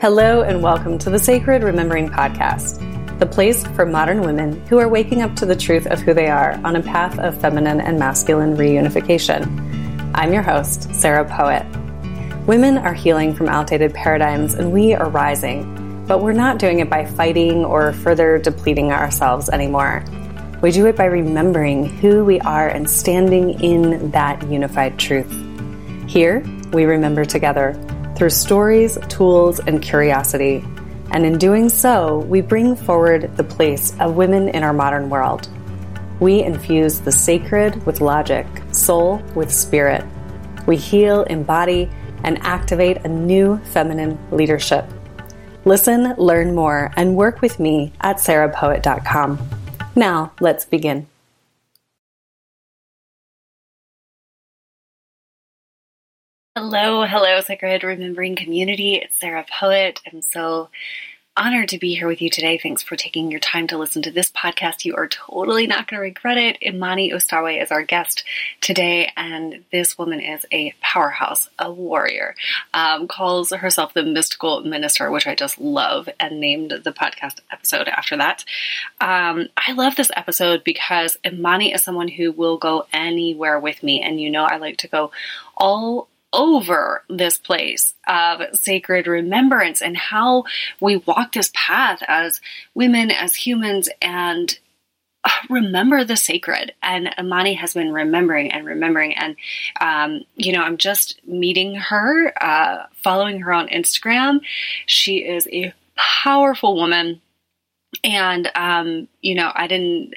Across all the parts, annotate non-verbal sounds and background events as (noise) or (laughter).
Hello, and welcome to the Sacred Remembering Podcast, the place for modern women who are waking up to the truth of who they are on a path of feminine and masculine reunification. I'm your host, Sarah Poet. Women are healing from outdated paradigms, and we are rising, but we're not doing it by fighting or further depleting ourselves anymore. We do it by remembering who we are and standing in that unified truth. Here, we remember together through stories, tools, and curiosity. And in doing so, we bring forward the place of women in our modern world. We infuse the sacred with logic, soul with spirit. We heal, embody, and activate a new feminine leadership. Listen, learn more, and work with me at sarahpoet.com. Now, let's begin. Hello, hello, Sacred Remembering Community. It's Sarah Poet. I'm so honored to be here with you today. Thanks for taking your time to listen to this podcast. You are totally not going to regret it. Imani Ustawi is our guest today, and this woman is a powerhouse, a warrior. Um, calls herself the mystical minister, which I just love, and named the podcast episode after that. Um, I love this episode because Imani is someone who will go anywhere with me, and you know I like to go all over this place of sacred remembrance and how we walk this path as women, as humans, and uh, remember the sacred. And Imani has been remembering and remembering. And, um, you know, I'm just meeting her, uh, following her on Instagram. She is a powerful woman and um, you know i didn't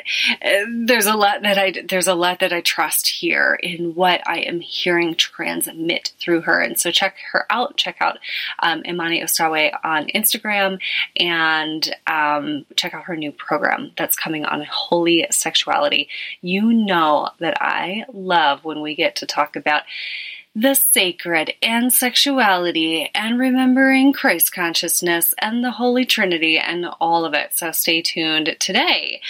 there's a lot that i there's a lot that i trust here in what i am hearing transmit through her. And so check her out. Check out um, Imani Ustawi on instagram and um, check out her new program that's coming on holy sexuality. You know that i love when we get to talk about the sacred and sexuality and remembering Christ consciousness and the Holy Trinity and all of it. So stay tuned today.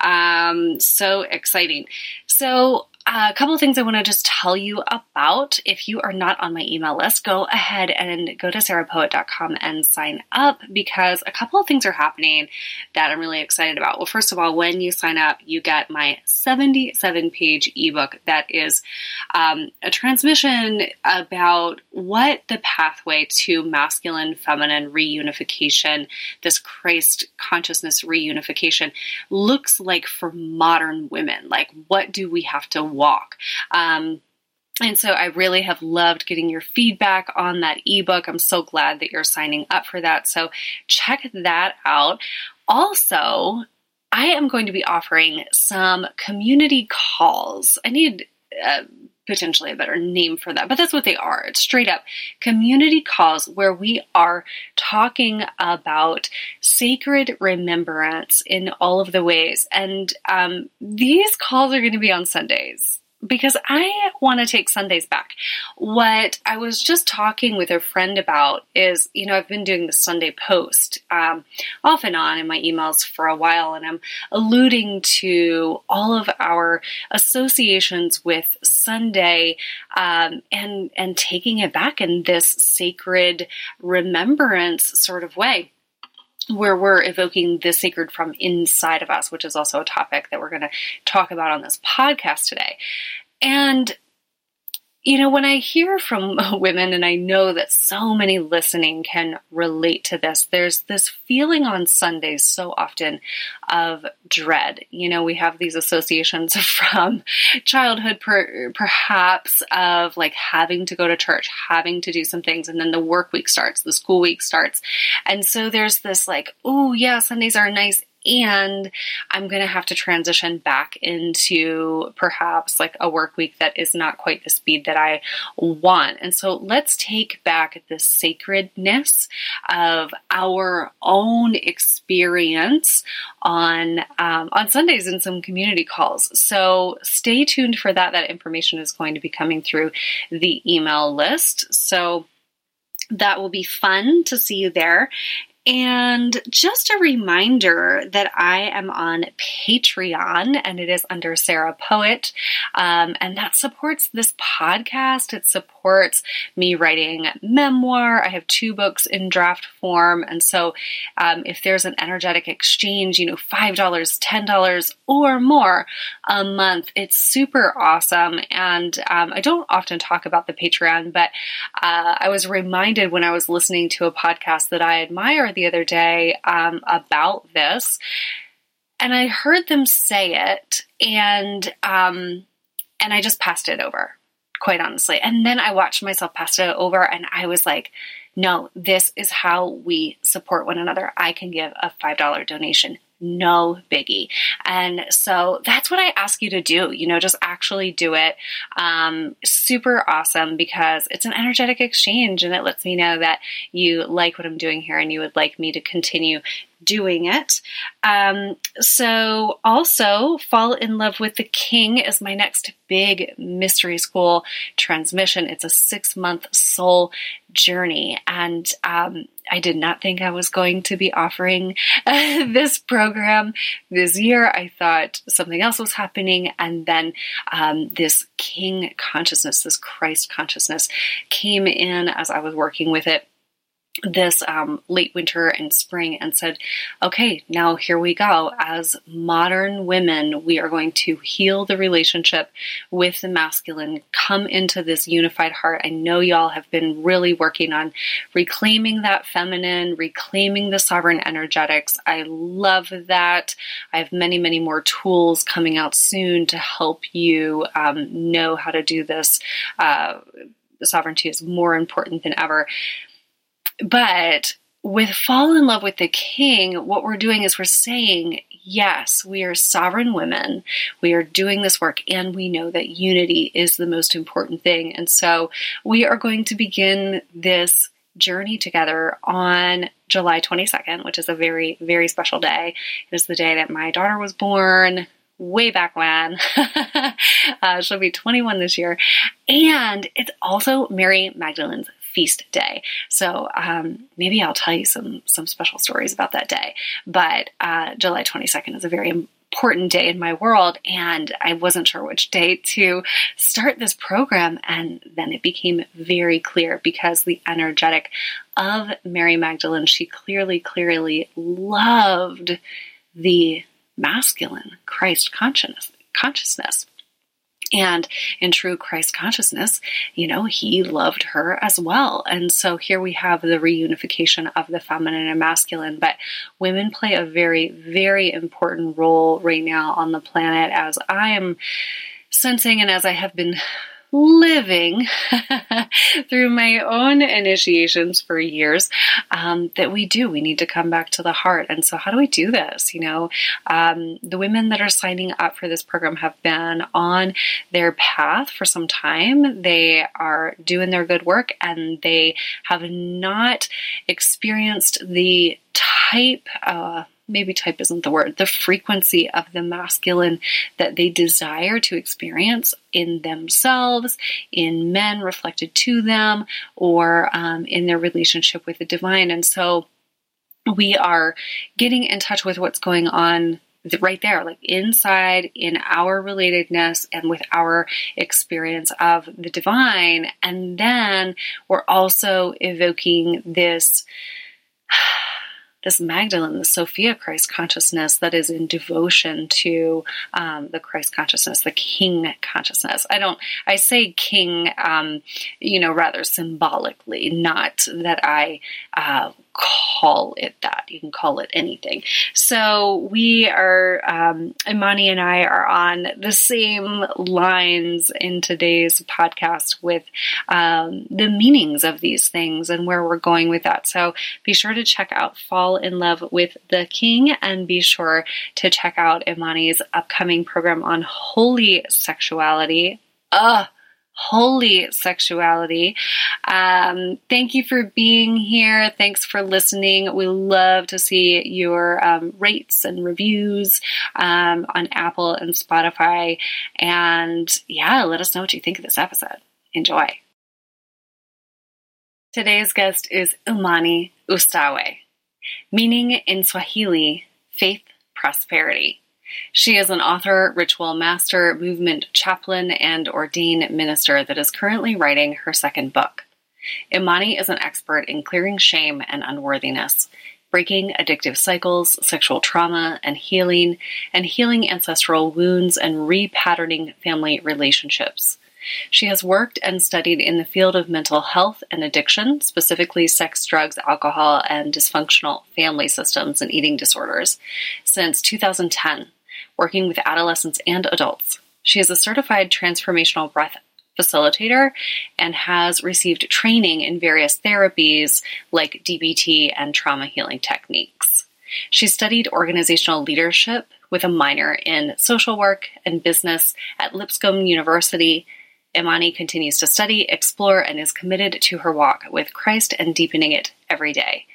Um, so exciting. So a couple of things I want to just tell you about. If you are not on my email list, go ahead and go to sarahpoet.com and sign up because a couple of things are happening that I'm really excited about. Well, first of all, when you sign up, you get my 77 page ebook that is um, a transmission about what the pathway to masculine feminine reunification, this Christ consciousness reunification, looks like for modern women. Like, what do we have to walk? Um, and so I really have loved getting your feedback on that ebook. I'm so glad that you're signing up for that. So check that out. Also, I am going to be offering some community calls. I need uh, potentially a better name for that, but that's what they are. It's straight up community calls where we are talking about sacred remembrance in all of the ways. And um, these calls are going to be on Sundays because I want to take Sundays back. What I was just talking with a friend about is, you know, I've been doing the Sunday post um, off and on in my emails for a while, and I'm alluding to all of our associations with Sunday um, and and taking it back in this sacred remembrance sort of way where we're evoking the sacred from inside of us, which is also a topic that we're going to talk about on this podcast today. And you know, when I hear from (laughs) women, and I know that so many listening can relate to this, there's this feeling on Sundays so often of dread. You know, we have these associations (laughs) from childhood, per, perhaps, of like having to go to church, having to do some things, and then the work week starts, the school week starts. And so there's this like, oh, yeah, Sundays are nice and I'm going to have to transition back into perhaps like a work week that is not quite the speed that I want. And so let's take back the sacredness of our own experience on um, on Sundays in some community calls. So stay tuned for that. That information is going to be coming through the email list. So that will be fun to see you there. And just a reminder that I am on Patreon and it is under Sarah Poet. Um, and that supports this podcast. It supports me writing memoir. I have two books in draft form. And so um, if there's an energetic exchange, you know, $5, $10 or more a month, it's super awesome. And um, I don't often talk about the Patreon, but uh, I was reminded when I was listening to a podcast that I admire the other day um, about this. And I heard them say it, and um, and I just passed it over, quite honestly. And then I watched myself pass it over, and I was like, no, this is how we support one another. I can give a $5 donation no biggie. And so that's what I ask you to do. You know, just actually do it. Um, super awesome because it's an energetic exchange and it lets me know that you like what I'm doing here and you would like me to continue doing it. Um, so, also, Fall in Love with the King is my next big mystery school transmission. It's a six month soul journey. And um, I did not think I was going to be offering uh, (laughs) this program this year. I thought something else was happening. And then um, this King consciousness, this Christ consciousness came in as I was working with it this um, late winter and spring and said, okay, now here we go. As modern women, we are going to heal the relationship with the masculine, come into this unified heart. I know y'all have been really working on reclaiming that feminine, reclaiming the sovereign energetics. I love that. I have many, many more tools coming out soon to help you um, know how to do this. Uh, sovereignty is more important than ever. But with fall in love with the king, what we're doing is we're saying, yes, we are sovereign women. We are doing this work and we know that unity is the most important thing. And so we are going to begin this journey together on July 22nd, which is a very, very special day. It is the day that my daughter was born way back when. (laughs) uh, she'll be 21 this year. And it's also Mary Magdalene's feast day. So um, maybe I'll tell you some some special stories about that day. But uh, July 22nd is a very important day in my world, and I wasn't sure which day to start this program. And then it became very clear because the energetic of Mary Magdalene, she clearly, clearly loved the masculine Christ consciousness. consciousness. And in true Christ consciousness, you know, he loved her as well. And so here we have the reunification of the feminine and masculine. But women play a very, very important role right now on the planet as I am sensing and as I have been living (laughs) through my own initiations for years um, that we do. We need to come back to the heart. And so, how do we do this? You know, um, the women that are signing up for this program have been on their path for some time. They are doing their good work and they have not experienced the type, uh, maybe type isn't the word, the frequency of the masculine that they desire to experience in themselves, in men reflected to them, or um, in their relationship with the divine. And so we are getting in touch with what's going on right there, like inside in our relatedness and with our experience of the divine. And then we're also evoking this this Magdalene, the Sophia Christ consciousness that is in devotion to um, the Christ consciousness, the King consciousness. I don't, I say King, um, you know, rather symbolically, not that I uh, call it that. You can call it anything. So we are, um, Imani and I are on the same lines in today's podcast with um, the meanings of these things and where we're going with that. So be sure to check out Fall in Love with the King and be sure to check out Imani's upcoming program on holy sexuality. Ugh holy sexuality. Um, thank you for being here. Thanks for listening. We love to see your um, rates and reviews um, on Apple and Spotify. And yeah, let us know what you think of this episode. Enjoy. Today's guest is Imani Ustawi. meaning in Swahili, faith, prosperity. She is an author, ritual master, movement chaplain, and ordained minister that is currently writing her second book. Imani is an expert in clearing shame and unworthiness, breaking addictive cycles, sexual trauma and healing, and healing ancestral wounds and repatterning family relationships. She has worked and studied in the field of mental health and addiction, specifically sex, drugs, alcohol, and dysfunctional family systems and eating disorders, since 2010, working with adolescents and adults. She is a certified transformational breath facilitator and has received training in various therapies like DBT and trauma healing techniques. She studied organizational leadership with a minor in social work and business at Lipscomb University. Imani continues to study, explore, and is committed to her walk with Christ and deepening it every day.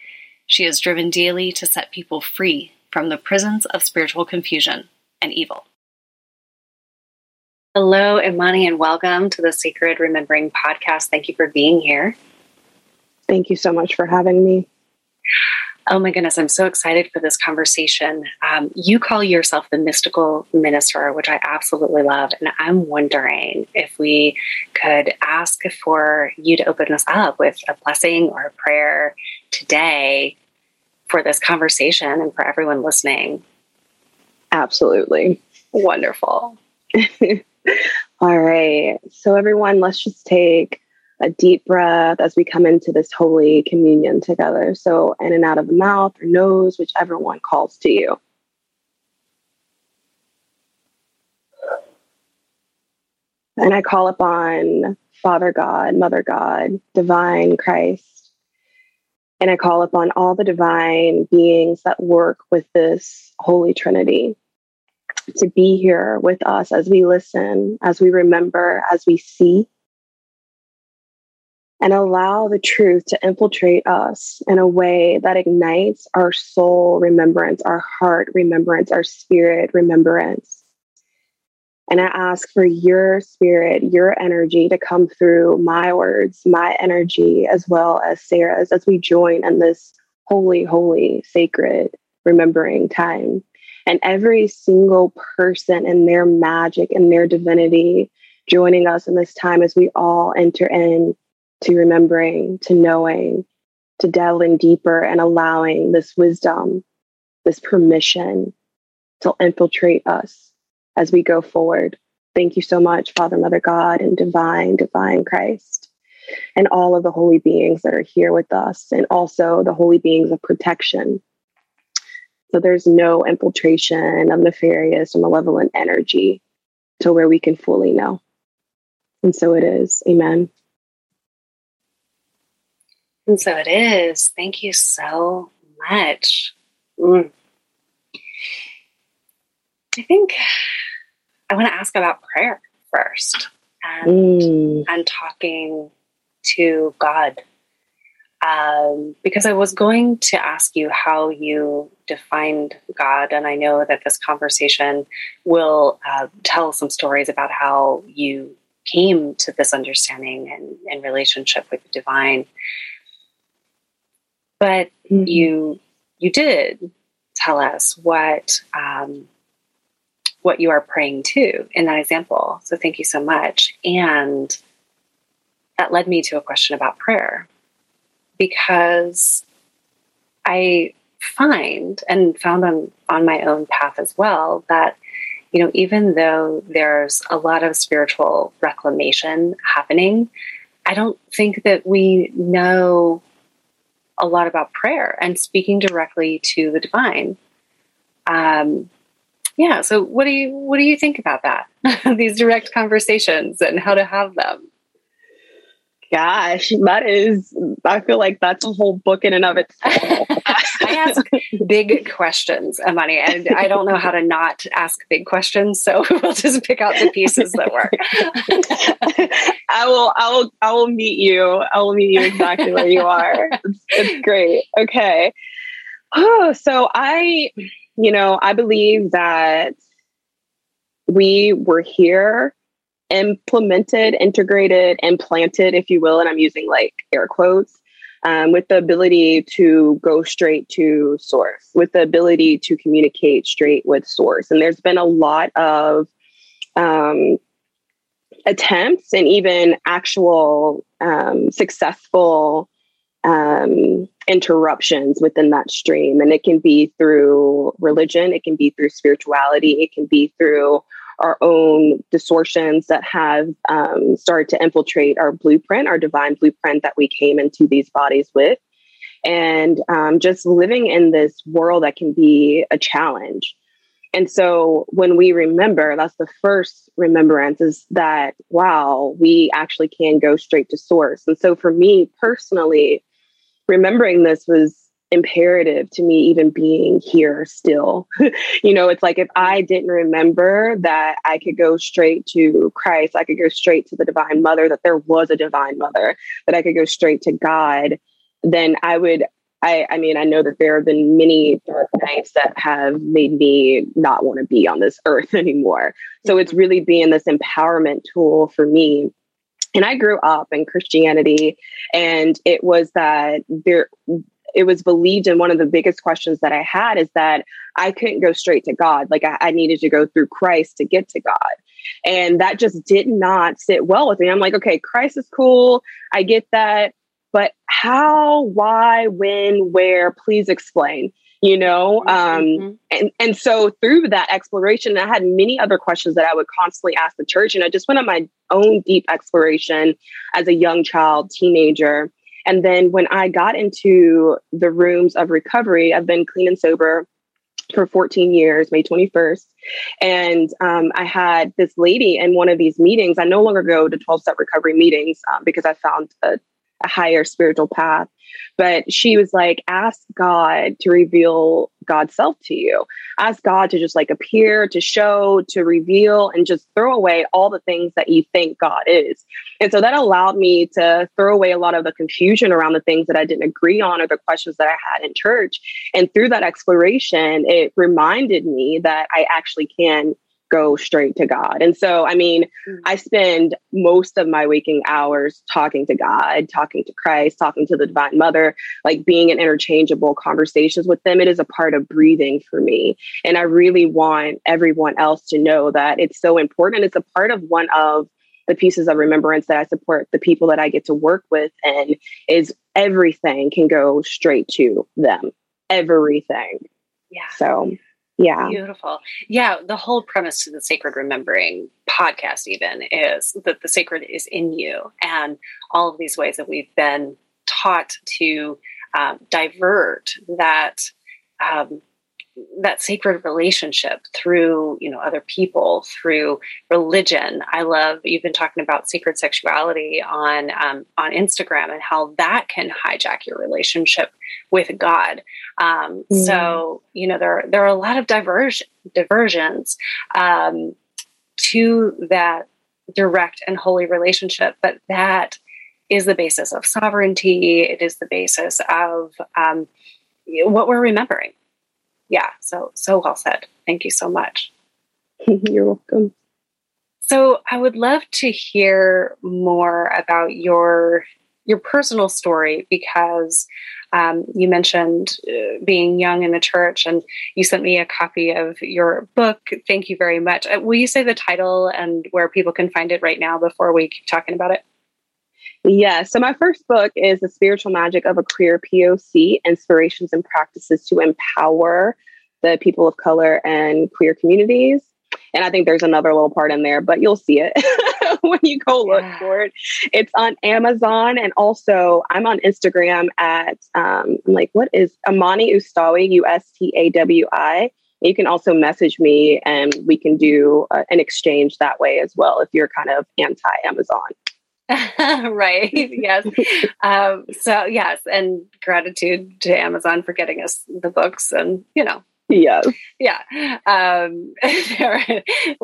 She is driven daily to set people free from the prisons of spiritual confusion and evil. Hello, Imani, and welcome to the Sacred Remembering podcast. Thank you for being here. Thank you so much for having me. Oh my goodness, I'm so excited for this conversation. Um, you call yourself the mystical minister, which I absolutely love. And I'm wondering if we could ask for you to open us up with a blessing or a prayer today for this conversation and for everyone listening. Absolutely. Wonderful. (laughs) All right. So, everyone, let's just take a deep breath as we come into this holy communion together. So, in and out of the mouth or nose, whichever one calls to you. And I call upon Father God, Mother God, Divine Christ. And I call upon all the divine beings that work with this Holy Trinity to be here with us as we listen, as we remember, as we see, and allow the truth to infiltrate us in a way that ignites our soul remembrance, our heart remembrance, our spirit remembrance. And I ask for your spirit, your energy to come through my words, my energy, as well as Sarah's, as we join in this holy, holy, sacred remembering time and every single person and their magic and their divinity joining us in this time as we all enter in to remembering, to knowing, to delving deeper and allowing this wisdom, this permission to infiltrate us as we go forward. Thank you so much, Father, Mother God, and Divine, Divine Christ, and all of the holy beings that are here with us, and also the holy beings of protection so there's no infiltration of nefarious or malevolent energy to where we can fully know. And so it is. Amen. And so it is. Thank you so much. Mm. I think I want to ask about prayer first and, mm. and talking to God um, because I was going to ask you how you defined God, and I know that this conversation will uh, tell some stories about how you came to this understanding and, and relationship with the divine. But mm-hmm. you you did tell us what um, what you are praying to in that example. So thank you so much. And that led me to a question about prayer because I find and found on, on my own path as well that, you know, even though there's a lot of spiritual reclamation happening, I don't think that we know a lot about prayer and speaking directly to the divine. Um, yeah. So, what do you what do you think about that? (laughs) These direct conversations and how to have them gosh, that is, I feel like that's a whole book in and of (laughs) itself. I ask big questions, Imani, and I don't know how to not ask big questions. So (laughs) we'll just pick out the pieces that work. (laughs) I will, I will, I will meet you. I will meet you exactly where you are. It's, it's great. Okay. Oh, so I, you know, I believe that we were here implemented, integrated, and planted, if you will, and I'm using like air quotes, um, with the ability to go straight to source, with the ability to communicate straight with source. And there's been a lot of um, attempts and even actual um, successful um, interruptions within that stream. And it can be through religion, it can be through spirituality, it can be through our own distortions that have um, started to infiltrate our blueprint, our divine blueprint that we came into these bodies with. And um, just living in this world that can be a challenge. And so when we remember, that's the first remembrance is that, wow, we actually can go straight to source. And so for me personally, remembering this was imperative to me even being here still. (laughs) you know, it's like if I didn't remember that I could go straight to Christ, I could go straight to the divine mother, that there was a divine mother, that I could go straight to God, then I would I, I mean, I know that there have been many dark nights that have made me not want to be on this (laughs) earth anymore. So it's really being this empowerment tool for me and I grew up in Christianity, and it was that there it was believed in one of the biggest questions that I had is that I couldn't go straight to God. Like I, I, needed to go through Christ to get to God. And that just did not sit well with me. I'm like, okay, Christ is cool. I get that. But how, why, when, where? Please explain. You know, um, mm-hmm. and and so through that exploration, I had many other questions that I would constantly ask the church, and I just went on my own deep exploration as a young child, teenager, and then when I got into the rooms of recovery, I've been clean and sober for 14 years, May 21st. And um, I had this lady in one of these meetings. I no longer go to 12 step recovery meetings um, because I found a a higher spiritual path. But she was like, ask God to reveal God's self to you. Ask God to just like appear, to show, to reveal, and just throw away all the things that you think God is. And so that allowed me to throw away a lot of the confusion around the things that I didn't agree on or the questions that I had in church. And through that exploration, it reminded me that I actually can go straight to God. And so, I mean, mm-hmm. I spend most of my waking hours talking to God, talking to Christ, talking to the Divine Mother, like being in interchangeable conversations with them. It is a part of breathing for me. And I really want everyone else to know that it's so important. It's a part of one of the pieces of remembrance that I support the people that I get to work with and is everything can go straight to them. Everything. Yeah. So yeah. Beautiful. Yeah. The whole premise to the Sacred Remembering podcast, even, is that the sacred is in you. And all of these ways that we've been taught to um, divert that. Um, that sacred relationship through you know other people through religion. I love you've been talking about sacred sexuality on um, on instagram and how that can hijack your relationship with god. Um, mm. so you know there there are a lot of diversion diversions um, to that direct and holy relationship but that is the basis of sovereignty. It is the basis of um, what we're remembering yeah, so so well said. Thank you so much. (laughs) You're welcome. So I would love to hear more about your your personal story because um, you mentioned uh, being young in the church and you sent me a copy of your book. Thank you very much. Uh, will you say the title and where people can find it right now before we keep talking about it? Yeah. So my first book is The Spiritual Magic of a Queer POC Inspirations and Practices to Empower the People of Color and Queer Communities. And I think there's another little part in there, but you'll see it (laughs) when you go look yeah. for it. It's on Amazon. And also, I'm on Instagram at, um, I'm like, what is Imani Ustawi, U S T A W I. You can also message me and we can do uh, an exchange that way as well if you're kind of anti Amazon. (laughs) right. Yes. um, so yes, and gratitude to Amazon for getting us the books, and you know, Yes. Yeah. Um, (laughs) there,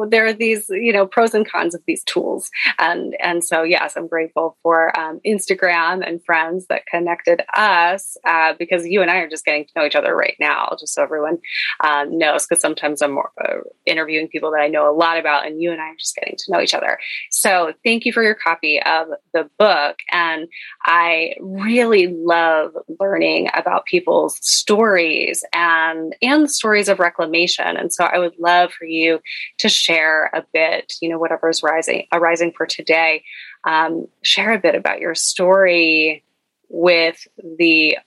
there are these, you know, pros and cons of these tools. And, and so, yes, I'm grateful for um, Instagram and friends that connected us uh, because you and I are just getting to know each other right now, just so everyone um, knows. Because sometimes I'm more, uh, interviewing people that I know a lot about, and you and I are just getting to know each other. So, thank you for your copy of the book. And I really love learning about people's stories and, and stories of reclamation. And so I would love for you to share a bit, you know, whatever's rising arising for today. Um, share a bit about your story with the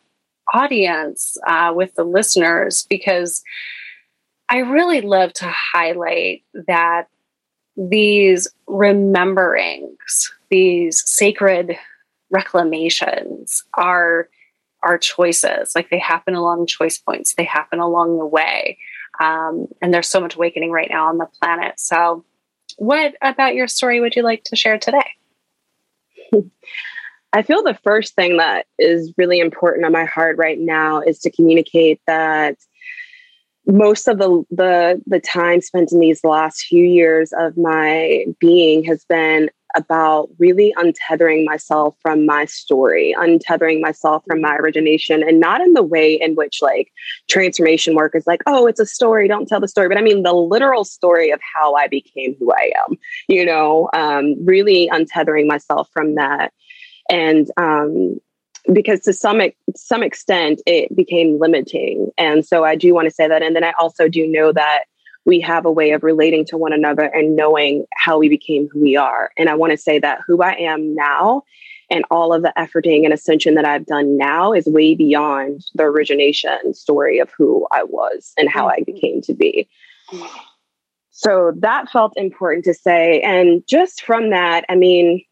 audience, uh, with the listeners, because I really love to highlight that these rememberings, these sacred reclamations are our choices. Like they happen along choice points, they happen along the way. Um, and there's so much awakening right now on the planet. So, what about your story would you like to share today? (laughs) I feel the first thing that is really important on my heart right now is to communicate that most of the the the time spent in these last few years of my being has been about really untethering myself from my story, untethering myself from my origination, and not in the way in which like transformation work is like, oh, it's a story, don't tell the story. But I mean, the literal story of how I became who I am, you know, um, really untethering myself from that. And, um, because to some some extent it became limiting and so i do want to say that and then i also do know that we have a way of relating to one another and knowing how we became who we are. And I want to say that who I am now and all of the efforting and ascension that I've done now is way beyond the origination story of who I was and how I mm-hmm. became to be. So that felt important to say. And just from that, I mean,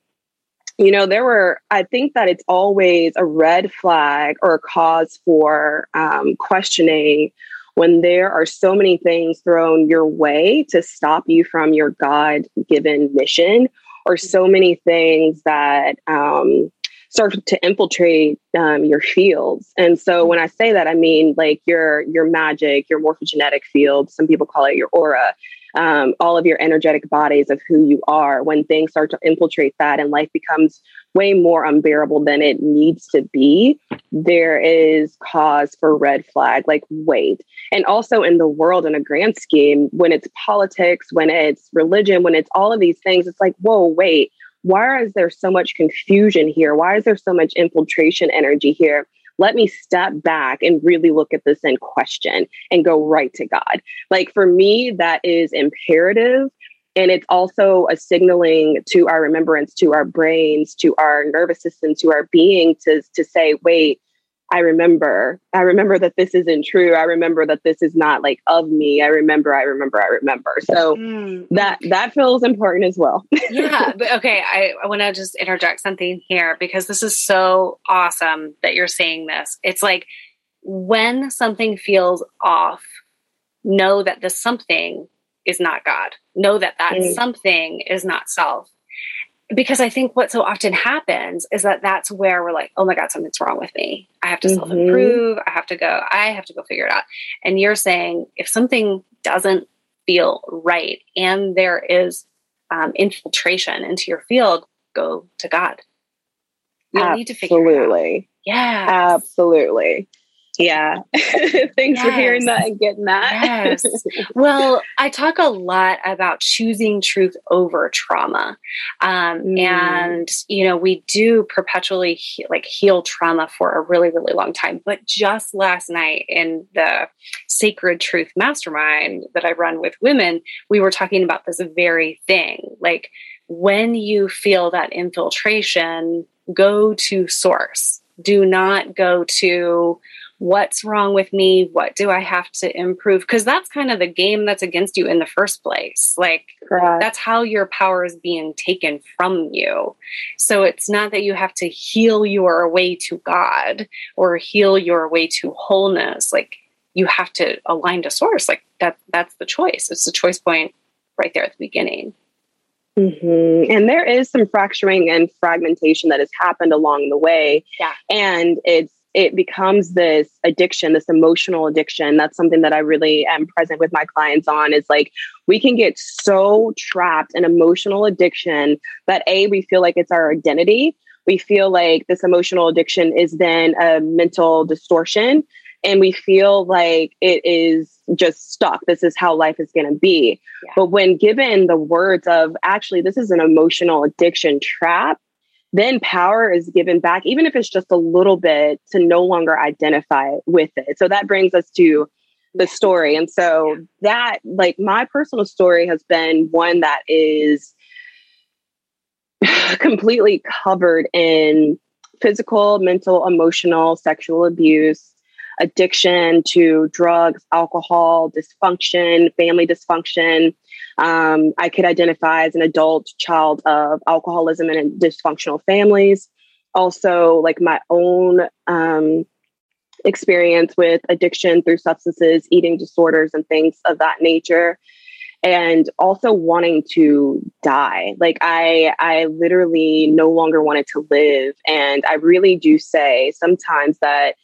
you know, there were, I think that it's always a red flag or a cause for um, questioning when there are so many things thrown your way to stop you from your God given mission, or so many things that um, start to infiltrate um, your fields. And so when I say that, I mean like your your magic, your morphogenetic field. Some people call it your aura um, all of your energetic bodies of who you are. When things start to infiltrate that and life becomes way more unbearable than it needs to be there is cause for red flag like wait. And also in the world in a grand scheme when it's politics when it's religion when it's all of these things it's like whoa wait why is there so much confusion here? Why is there so much infiltration energy here let me step back and really look at this in question and go right to God. Like for me, that is imperative. And it's also a signaling to our remembrance, to our brains, to our nervous system, to our being to, to say, wait, I remember, I remember that this isn't true. I remember that this is not like of me. I remember, I remember, I remember. So mm. that that feels important as well. (laughs) yeah. But okay, I, I want to just interject something here because this is so awesome that you're saying this. It's like when something feels off, know that the something is not God. Know that that mm. something is not self because I think what so often happens is that that's where we're like, oh my God, something's wrong with me. I have to mm-hmm. self improve. I have to go, I have to go figure it out. And you're saying if something doesn't feel right and there is um, infiltration into your field, go to God. You Absolutely. need to figure it out. Absolutely. Yeah. Absolutely. Yeah. (laughs) Thanks yes. for hearing that and getting that. yes. (laughs) Well, I talk a lot about choosing truth over trauma. Um, mm. And, you know, we do perpetually he- like heal trauma for a really, really long time. But just last night in the Sacred Truth Mastermind that I run with women, we were talking about this very thing. Like when you feel that infiltration, go to source. Do not go to what's wrong with me? What do I have to improve? Because that's kind of the game that's against you in the first place. Like, Correct. that's how your power is being taken from you. So it's not that you have to heal your way to God or heal your way to wholeness. Like, you have to align to source. Like, that, that's the choice. It's the choice point right there at the beginning. Mm-hmm. And there is some fracturing and fragmentation that has happened along the way. Yeah. And it's it becomes this addiction, this emotional addiction. That's something that I really am present with my clients on is like we can get so trapped in emotional addiction that A, we feel like it's our identity. We feel like this emotional addiction is then a mental distortion and we feel like it is just stuck. This is how life is going to be. Yeah. But when given the words of actually, this is an emotional addiction trap, then power is given back, even if it's just a little bit, to no longer identify with it. So that brings us to the story. And so that, like, my personal story has been one that is (sighs) completely covered in physical, mental, emotional, sexual abuse, addiction to drugs, alcohol, dysfunction, family dysfunction. Um, I could identify as an adult child of alcoholism and dysfunctional families. Also, like my own um, experience with addiction through substances, eating disorders, and things of that nature and also wanting to die like i i literally no longer wanted to live and i really do say sometimes that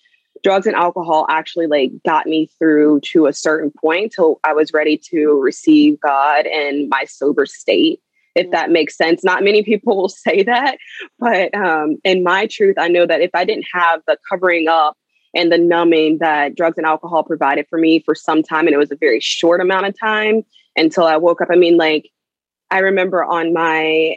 drugs and alcohol actually like got me through to a certain point till I was ready to receive God in my sober state. If that makes sense. Not many people will (laughs) say that, but um, in my truth, I know that if I didn't have the covering up and the numbing that drugs and alcohol provided for me for some time, and it was a very short amount of time until I woke up. I mean, like, I remember on my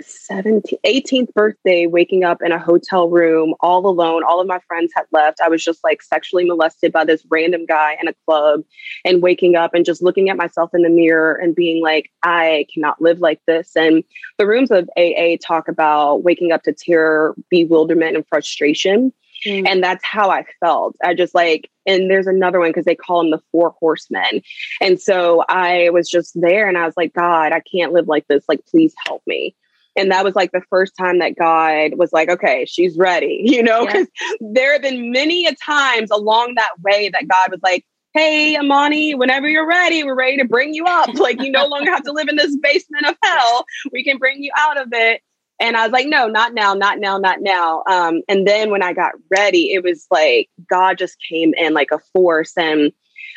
17th, 18th birthday, waking up in a hotel room all alone. All of my friends had left. I was just like sexually molested by this random guy in a club and waking up and just looking at myself in the mirror and being like, I cannot live like this. And the rooms of AA talk about waking up to terror, bewilderment, and frustration. Mm. And that's how I felt. I just like, and there's another one because they call them the four horsemen. And so I was just there and I was like, God, I can't live like this. Like, please help me. And that was like the first time that God was like, okay, she's ready, (laughs) you know, because yeah. there have been many a times along that way that God was like, hey, Imani, whenever you're ready, we're ready to bring you up. Like, you no longer have to live in this basement of hell. We can bring you out of it. And I was like, no, not now, not now, not now. Um, and then when I got ready, it was like God just came in like a force. And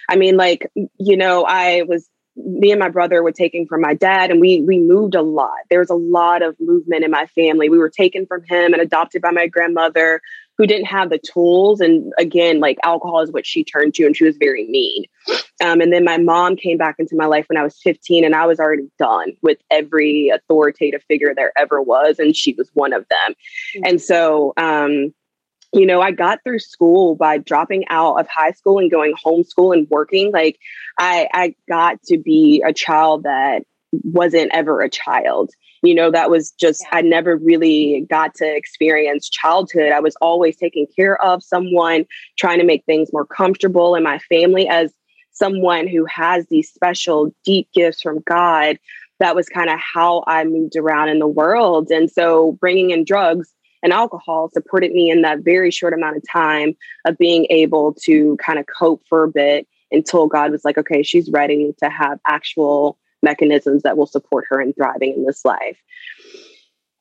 I mean, like, you know, I was me and my brother were taken from my dad and we we moved a lot. There was a lot of movement in my family. We were taken from him and adopted by my grandmother who didn't have the tools. And again like alcohol is what she turned to and she was very mean. Um, and then my mom came back into my life when i was 15 and i was already done with every authoritative figure there ever was and she was one of them. Mm-hmm. and so um, you know, I got through school by dropping out of high school and going homeschool and working. Like I, I got to be a child that wasn't ever a child. You know, that was just, yeah. I never really got to experience childhood. I was always taking care of someone, trying to make things more comfortable in my family as someone who has these special, deep gifts from God. That was kind of how I moved around in the world. And so bringing in drugs and alcohol supported me in that very short amount of time of being able to kind of cope for a bit until God was like, okay, she's ready to have actual mechanisms that will support her in thriving in this life.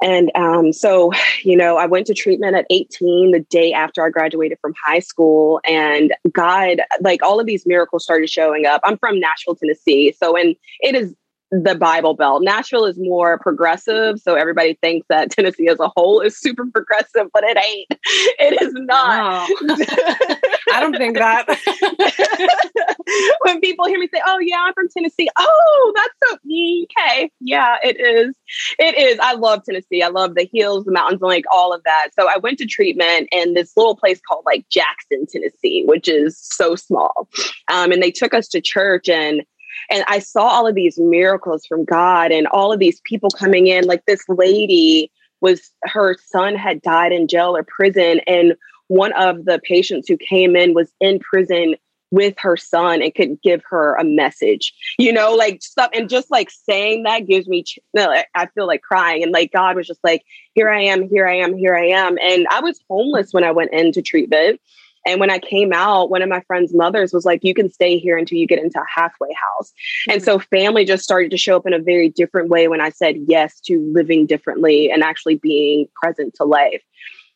And um, so, you know, I went to treatment at 18, the day after I graduated from high school. And God, like all of these miracles started showing up. I'm from Nashville, Tennessee. So, and it is the Bible Belt. Nashville is more progressive, so everybody thinks that (laughs) Tennessee as a whole is super progressive, but it ain't. It is not. (laughs) I don't think that. (laughs) when people hear me say, "Oh yeah, I'm from Tennessee," oh, that's so okay. Yeah, it is. It is. I love Tennessee. I love the hills, the mountains, and like all of that. So I went to treatment in this little place called like Jackson, Tennessee, which is so small. Um, and they took us to church and and I saw all of these miracles from God and all of these people coming in. Like this lady was, her son had died in jail or prison. And one of the patients who came in was in prison with her son and could give her a message, you know, like stuff. And just like saying that gives me, I feel like crying. And like God was just like, here I am, here I am, here I am. And I was homeless when I went into treatment. And when I came out, one of my friend's mothers was like, you can stay here until you get into a halfway house. Mm-hmm. And so family just started to show up in a very different way when I said yes to living differently and actually being present to life.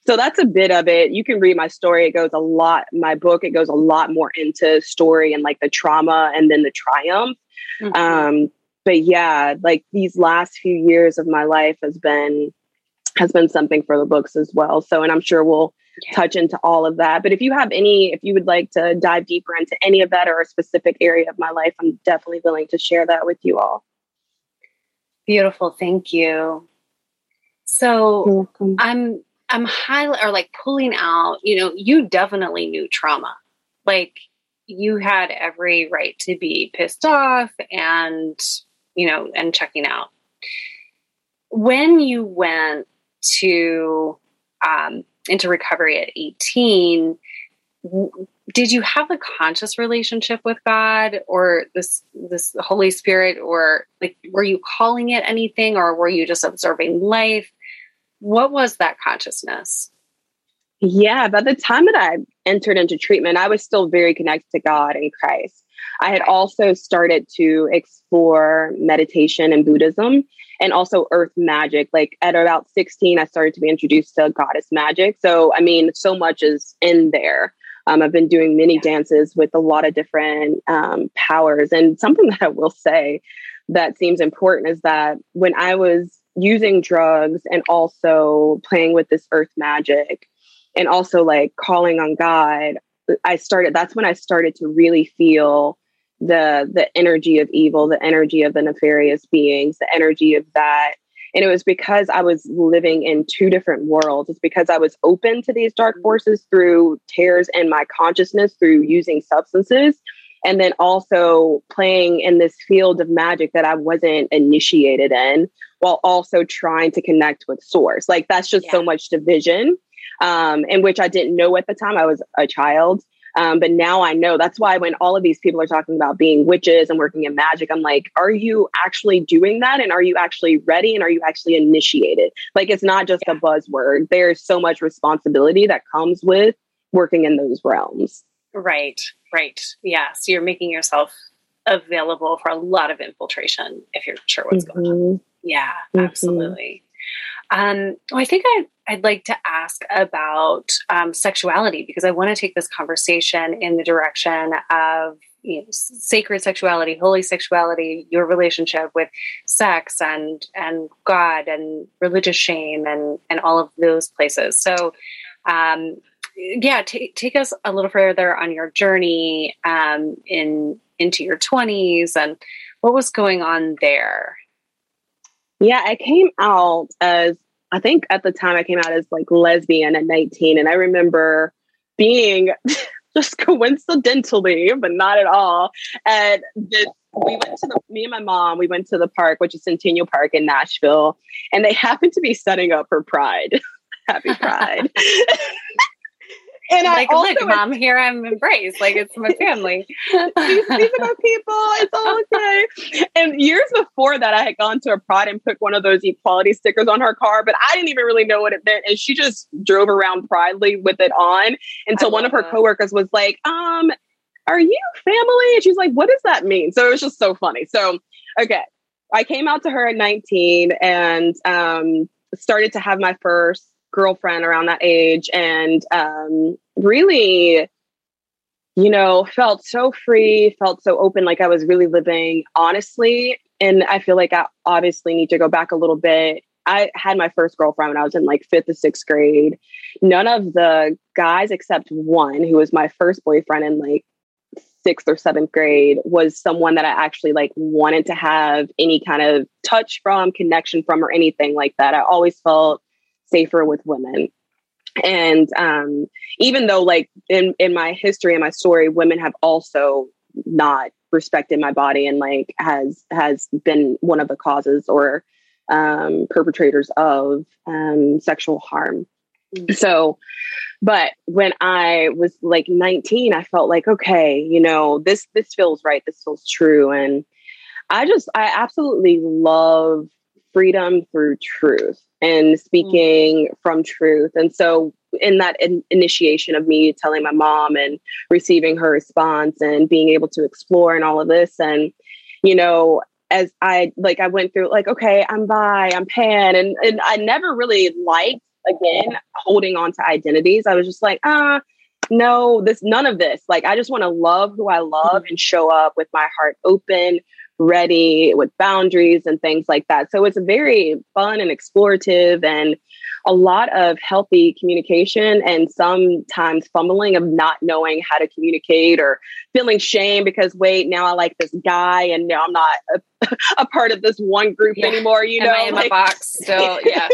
so that's a bit of it. You can read my story. It goes a lot, my book, it goes a lot more into story and like the trauma and then the triumph. Mm-hmm. Um, but yeah, like these last few years of my life has been has been something for the books as well. So, and I'm sure we'll yeah. touch into all of that. But if you have any, if you would like to dive deeper into any of that or a specific area of my life, I'm definitely willing to share that with you all. Beautiful. Thank you. So I'm I'm highly or like pulling out, you know, you definitely knew trauma. Like you had every right to be pissed off and, you know, and checking out. When you went to um, into recovery at 18, did you have a conscious relationship with God or this this Holy Spirit or like were you calling it anything or were you just observing life? What was that consciousness? Yeah, by the time that I entered into treatment, I was still very connected to God and Christ. I had also started to explore meditation and Buddhism and also earth magic. Like at about 16, I started to be introduced to goddess magic. So, I mean, so much is in there. Um, I've been doing mini dances with a lot of different um, powers. And something (laughs) that I will say that seems important is that when I was using drugs and also playing with this earth magic and also like calling on God, I started that's when I started to really feel the the energy of evil, the energy of the nefarious beings, the energy of that. And it was because I was living in two different worlds. It's because I was open to these dark forces through tears in my consciousness through using substances and then also playing in this field of magic that I wasn't initiated in while also trying to connect with source. Like that's just yeah. so much division, um, in which I didn't know at the time. I was a child. Um, but now I know that's why when all of these people are talking about being witches and working in magic, I'm like, are you actually doing that? And are you actually ready? And are you actually initiated? Like, it's not just yeah. a buzzword. There's so much responsibility that comes with working in those realms. Right, right. Yeah. So you're making yourself available for a lot of infiltration if you're sure what's mm-hmm. going on. Mm-hmm. Yeah, mm-hmm. absolutely. Um, well, I think I, I'd like to ask about um, sexuality because I want to take this conversation in the direction of you know, sacred sexuality, holy sexuality, your relationship with sex and and God and religious shame and and all of those places. So, um, yeah, t- take us a little further on your journey um, in into your twenties and what was going on there. Yeah, I came out as I think at the time I came out as like lesbian at 19. And I remember being (laughs) just coincidentally, but not at all, at this we went to the me and my mom, we went to the park, which is Centennial Park in Nashville, and they happened to be setting up for Pride. (laughs) Happy Pride. (laughs) And like, I also, look, mom, (laughs) here I'm embraced. Like it's my family. these, these are people. It's all okay. And years before that, I had gone to a pride and put one of those equality stickers on her car, but I didn't even really know what it meant. And she just drove around proudly with it on until one of her that. coworkers was like, um, are you family? And she's like, what does that mean? So it was just so funny. So, okay. I came out to her at 19 and um, started to have my first girlfriend around that age and um, really you know felt so free felt so open like i was really living honestly. And i feel like i obviously need to go back a little bit. I had my first girlfriend when i was in like fifth to sixth grade. None of the guys except one who was my first boyfriend in like sixth or seventh grade was someone that i actually like wanted to have any kind of touch from connection from or anything like that. I always felt safer with women. And um, even though like in in my history and my story women have also not respected my body and like has has been one of the causes or um, perpetrators of um, sexual harm. Mm-hmm. so but when i was like 19 i felt like okay you know this this feels right this feels true. And i just i absolutely love freedom through truth and speaking mm. from truth. And so, in that in- initiation of me telling my mom and receiving her response and being able to explore and all of this, and you know, as I like, I went through like, okay, I'm bi, I'm pan, and and I never really liked again holding on to identities. I was just like, ah, no, this none of this. Like I just want to love who I love and show up with my heart open, ready, with boundaries and things like that. So it's very fun and explorative and a lot of healthy communication and sometimes fumbling of not knowing how to communicate or feeling shame because wait now i like this guy and now i'm not a, (laughs) a part of this one group yeah. anymore you Am know I in like, my box still yeah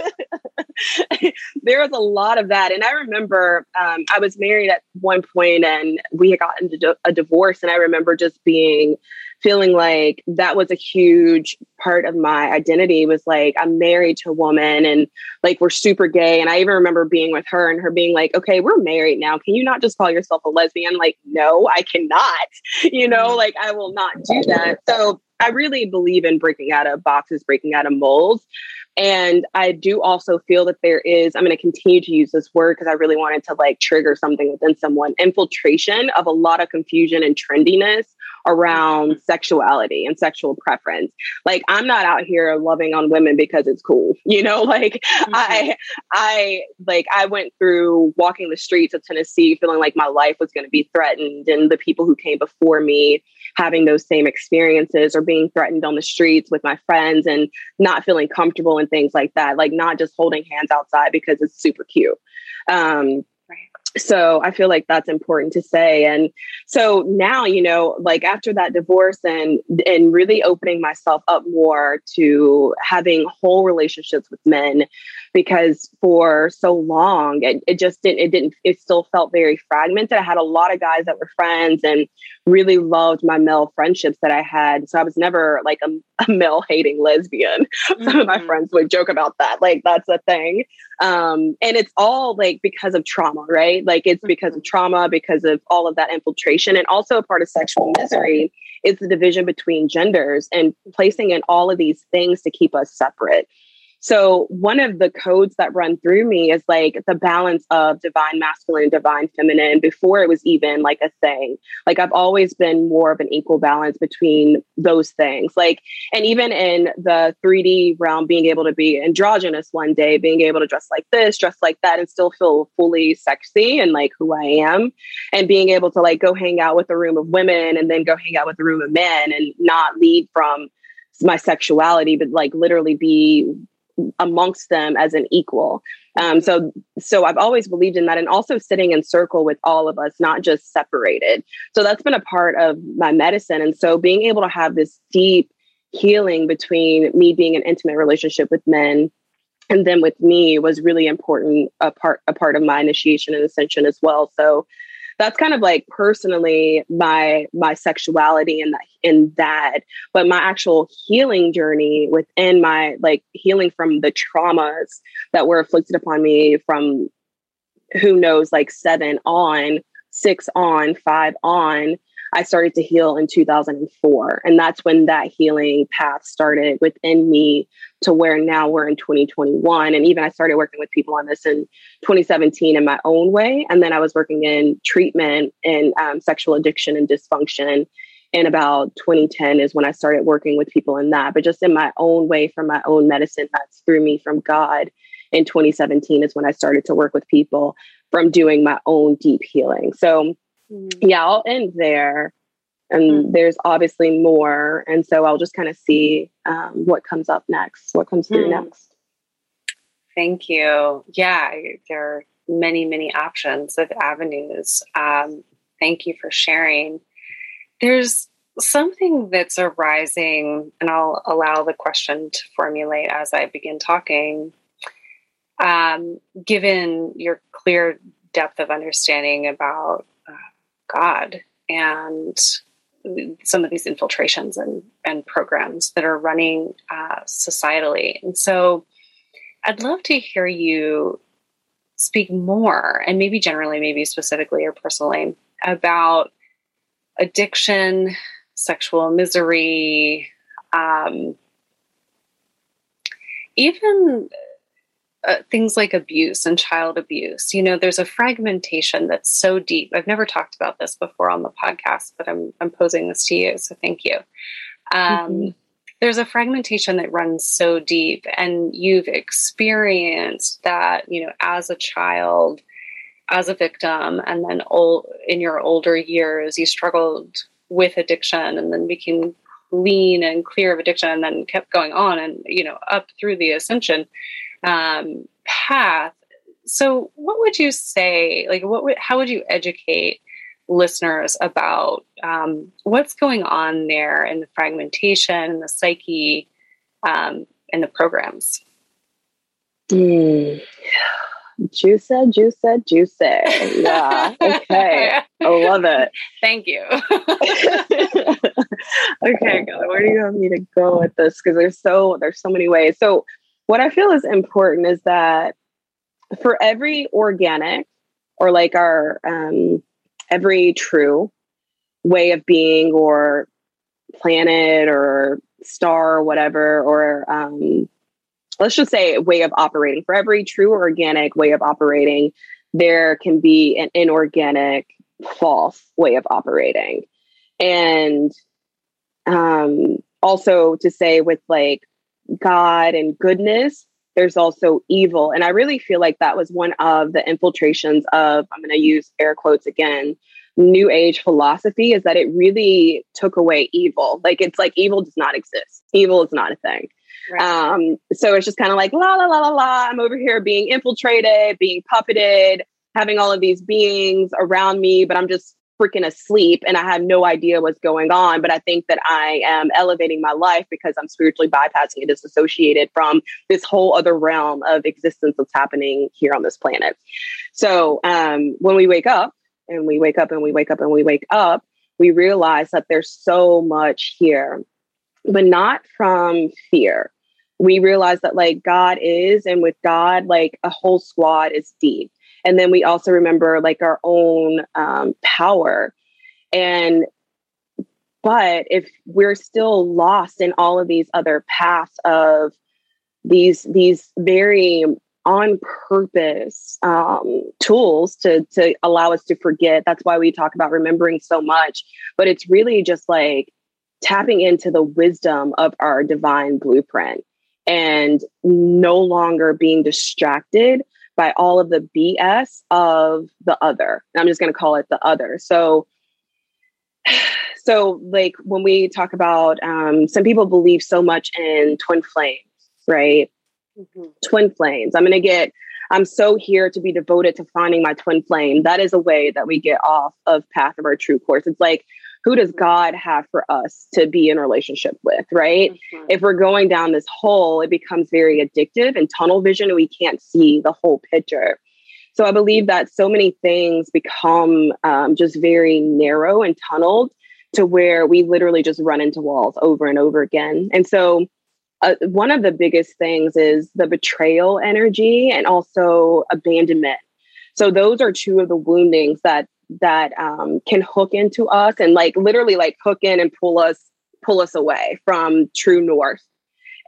(laughs) there was a lot of that and i remember um, i was married at one point and we had gotten a divorce and i remember just being feeling like that was a huge part of my identity was like i'm married to a woman and like we're super gay. And i even remember being with her and her being like okay we're married now. Can you not just call yourself a lesbian? Like no i cannot. (laughs) You know mm-hmm. like i will not do that. So i really believe in breaking out of boxes breaking out of molds and I do also feel that there is, I'm going to continue to use this word because I really wanted to like trigger something within someone infiltration of a lot of confusion and trendiness around sexuality and sexual preference. Like I'm not out here loving on women because it's cool. (laughs) You know, like mm-hmm. I I like I went through walking the streets of Tennessee feeling like my life was going to be threatened and the people who came before me having those same experiences or being threatened on the streets with my friends and not feeling comfortable and things like that. Like not just holding hands outside because it's super cute. Um, so i feel like that's important to say and so now you know like after that divorce and and really opening myself up more to having whole relationships with men because for so long it, it just didn't it didn't it still felt very fragmented. I had a lot of guys that were friends and really loved my male friendships that i had. So i was never like a, a male hating lesbian. Mm-hmm. (laughs) some of my mm-hmm. friends would joke about that. Like that's a thing. Um and it's all like because of trauma right? Like it's because of trauma because of all of that infiltration. And also a part of sexual misery is the division between genders and placing in all of these things to keep us separate so one of the codes that run through me is like the balance of divine masculine divine feminine before it was even like a thing. Like I've always been more of an equal balance between those things. Like, and even in the 3D realm, being able to be androgynous one day, being able to dress like this, dress like that, and still feel fully sexy and like who I am, and being able to like go hang out with a room of women and then go hang out with a room of men and not lead from my sexuality, but like literally be amongst them as an equal. Um, so, so I've always believed in that, and also sitting in circle with all of us, not just separated. So that's been a part of my medicine, and so being able to have this deep healing between me being an intimate relationship with men and then with me was really important a part a part of my initiation and ascension as well so that's kind of like personally my my sexuality and that in that but my actual healing journey within my like healing from the traumas that were afflicted upon me from who knows like seven on six on five on I started to heal in 2004. And that's when that healing path started within me to where now we're in 2021. And even I started working with people on this in 2017 in my own way. And then I was working in treatment and um, sexual addiction and dysfunction. In about 2010 is when I started working with people in that, but just in my own way from my own medicine that's through me from God. In 2017 is when I started to work with people from doing my own deep healing. So mm Yeah, I'll end there. And mm there's obviously more. And so I'll just kind of see um, what comes up next, what comes through mm next. Thank you. Yeah, there are many, many options of avenues. Um, thank you for sharing. There's something that's arising, and I'll allow the question to formulate as I begin talking. Um, given your clear depth of understanding about God and some of these infiltrations and, and programs that are running uh, societally. And so I'd love to hear you speak more, and maybe generally, maybe specifically or personally, about addiction, sexual misery, um, even uh, things like abuse and child abuse. You know, there's a fragmentation that's so deep. I've never talked about this before on the podcast, but I'm I'm posing this to you, so thank you. Um, mm-hmm. there's a fragmentation that runs so deep and you've experienced that you know as a child as a victim and then old, in your older years you struggled with addiction and then became lean and clear of addiction and then kept going on and you know up through the ascension um, path so what would you say like what would how would you educate listeners about um, what's going on there in the fragmentation and the psyche um, and the programs mm. Juicy, juicy, juicy. Yeah. Okay. I love it. (laughs) Thank you. (laughs) okay, God, where do you want me to go with this? Because there's so there's so many ways. So what I feel is important is that for every organic or like our um every true way of being or planet or star or whatever or um let's just say way of operating. For every true organic way of operating, there can be an inorganic false way of operating. And um, also to say with like God and goodness, there's also evil. And I really feel like that was one of the infiltrations of, I'm going to use air quotes again, new age philosophy is that it really took away evil. Like it's like evil does not exist. Evil is not a thing. Right. Um, so it's just kind of like la la la la la. I'm over here being infiltrated, being puppeted, having all of these beings around me, but I'm just freaking asleep and I have no idea what's going on. But I think that I am elevating my life because I'm spiritually bypassing it, disassociated from this whole other realm of existence that's happening here on this planet. So um, when we wake up and we wake up and we wake up and we wake up, we realize that there's so much here, but not from fear we realize that like God is, and with God, like a whole squad is deep. And then we also remember like our own um, power. And, but if we're still lost in all of these other paths of these, these very on purpose um, tools to to allow us to forget. That's why we talk about remembering so much. But it's really just like tapping into the wisdom of our divine blueprint and no longer being distracted by all of the BS of the other. And I'm just going to call it the other. So, so like when we talk about, um, some people believe so much in twin flames, right? Mm-hmm. Twin flames. I'm going to get. I'm so here to be devoted to finding my twin flame. That is a way that we get off of path of our true course. It's like who does God have for us to be in relationship with, right? Mm-hmm. If we're going down this hole, it becomes very addictive and tunnel vision, and we can't see the whole picture. So I believe that so many things become um, just very narrow and tunneled to where we literally just run into walls over and over again. And so uh, one of the biggest things is the betrayal energy and also abandonment. So those are two of the woundings that that um, can hook into us and like literally like hook in and pull us pull us away from true north.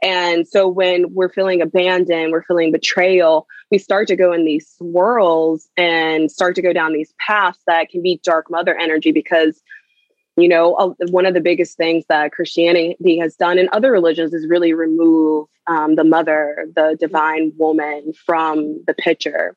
And so when we're feeling abandoned we're feeling betrayal we start to go in these swirls and start to go down these paths that can be dark mother energy because you know one of the biggest things that christianity has done in other religions is really remove um, the mother the divine woman from the picture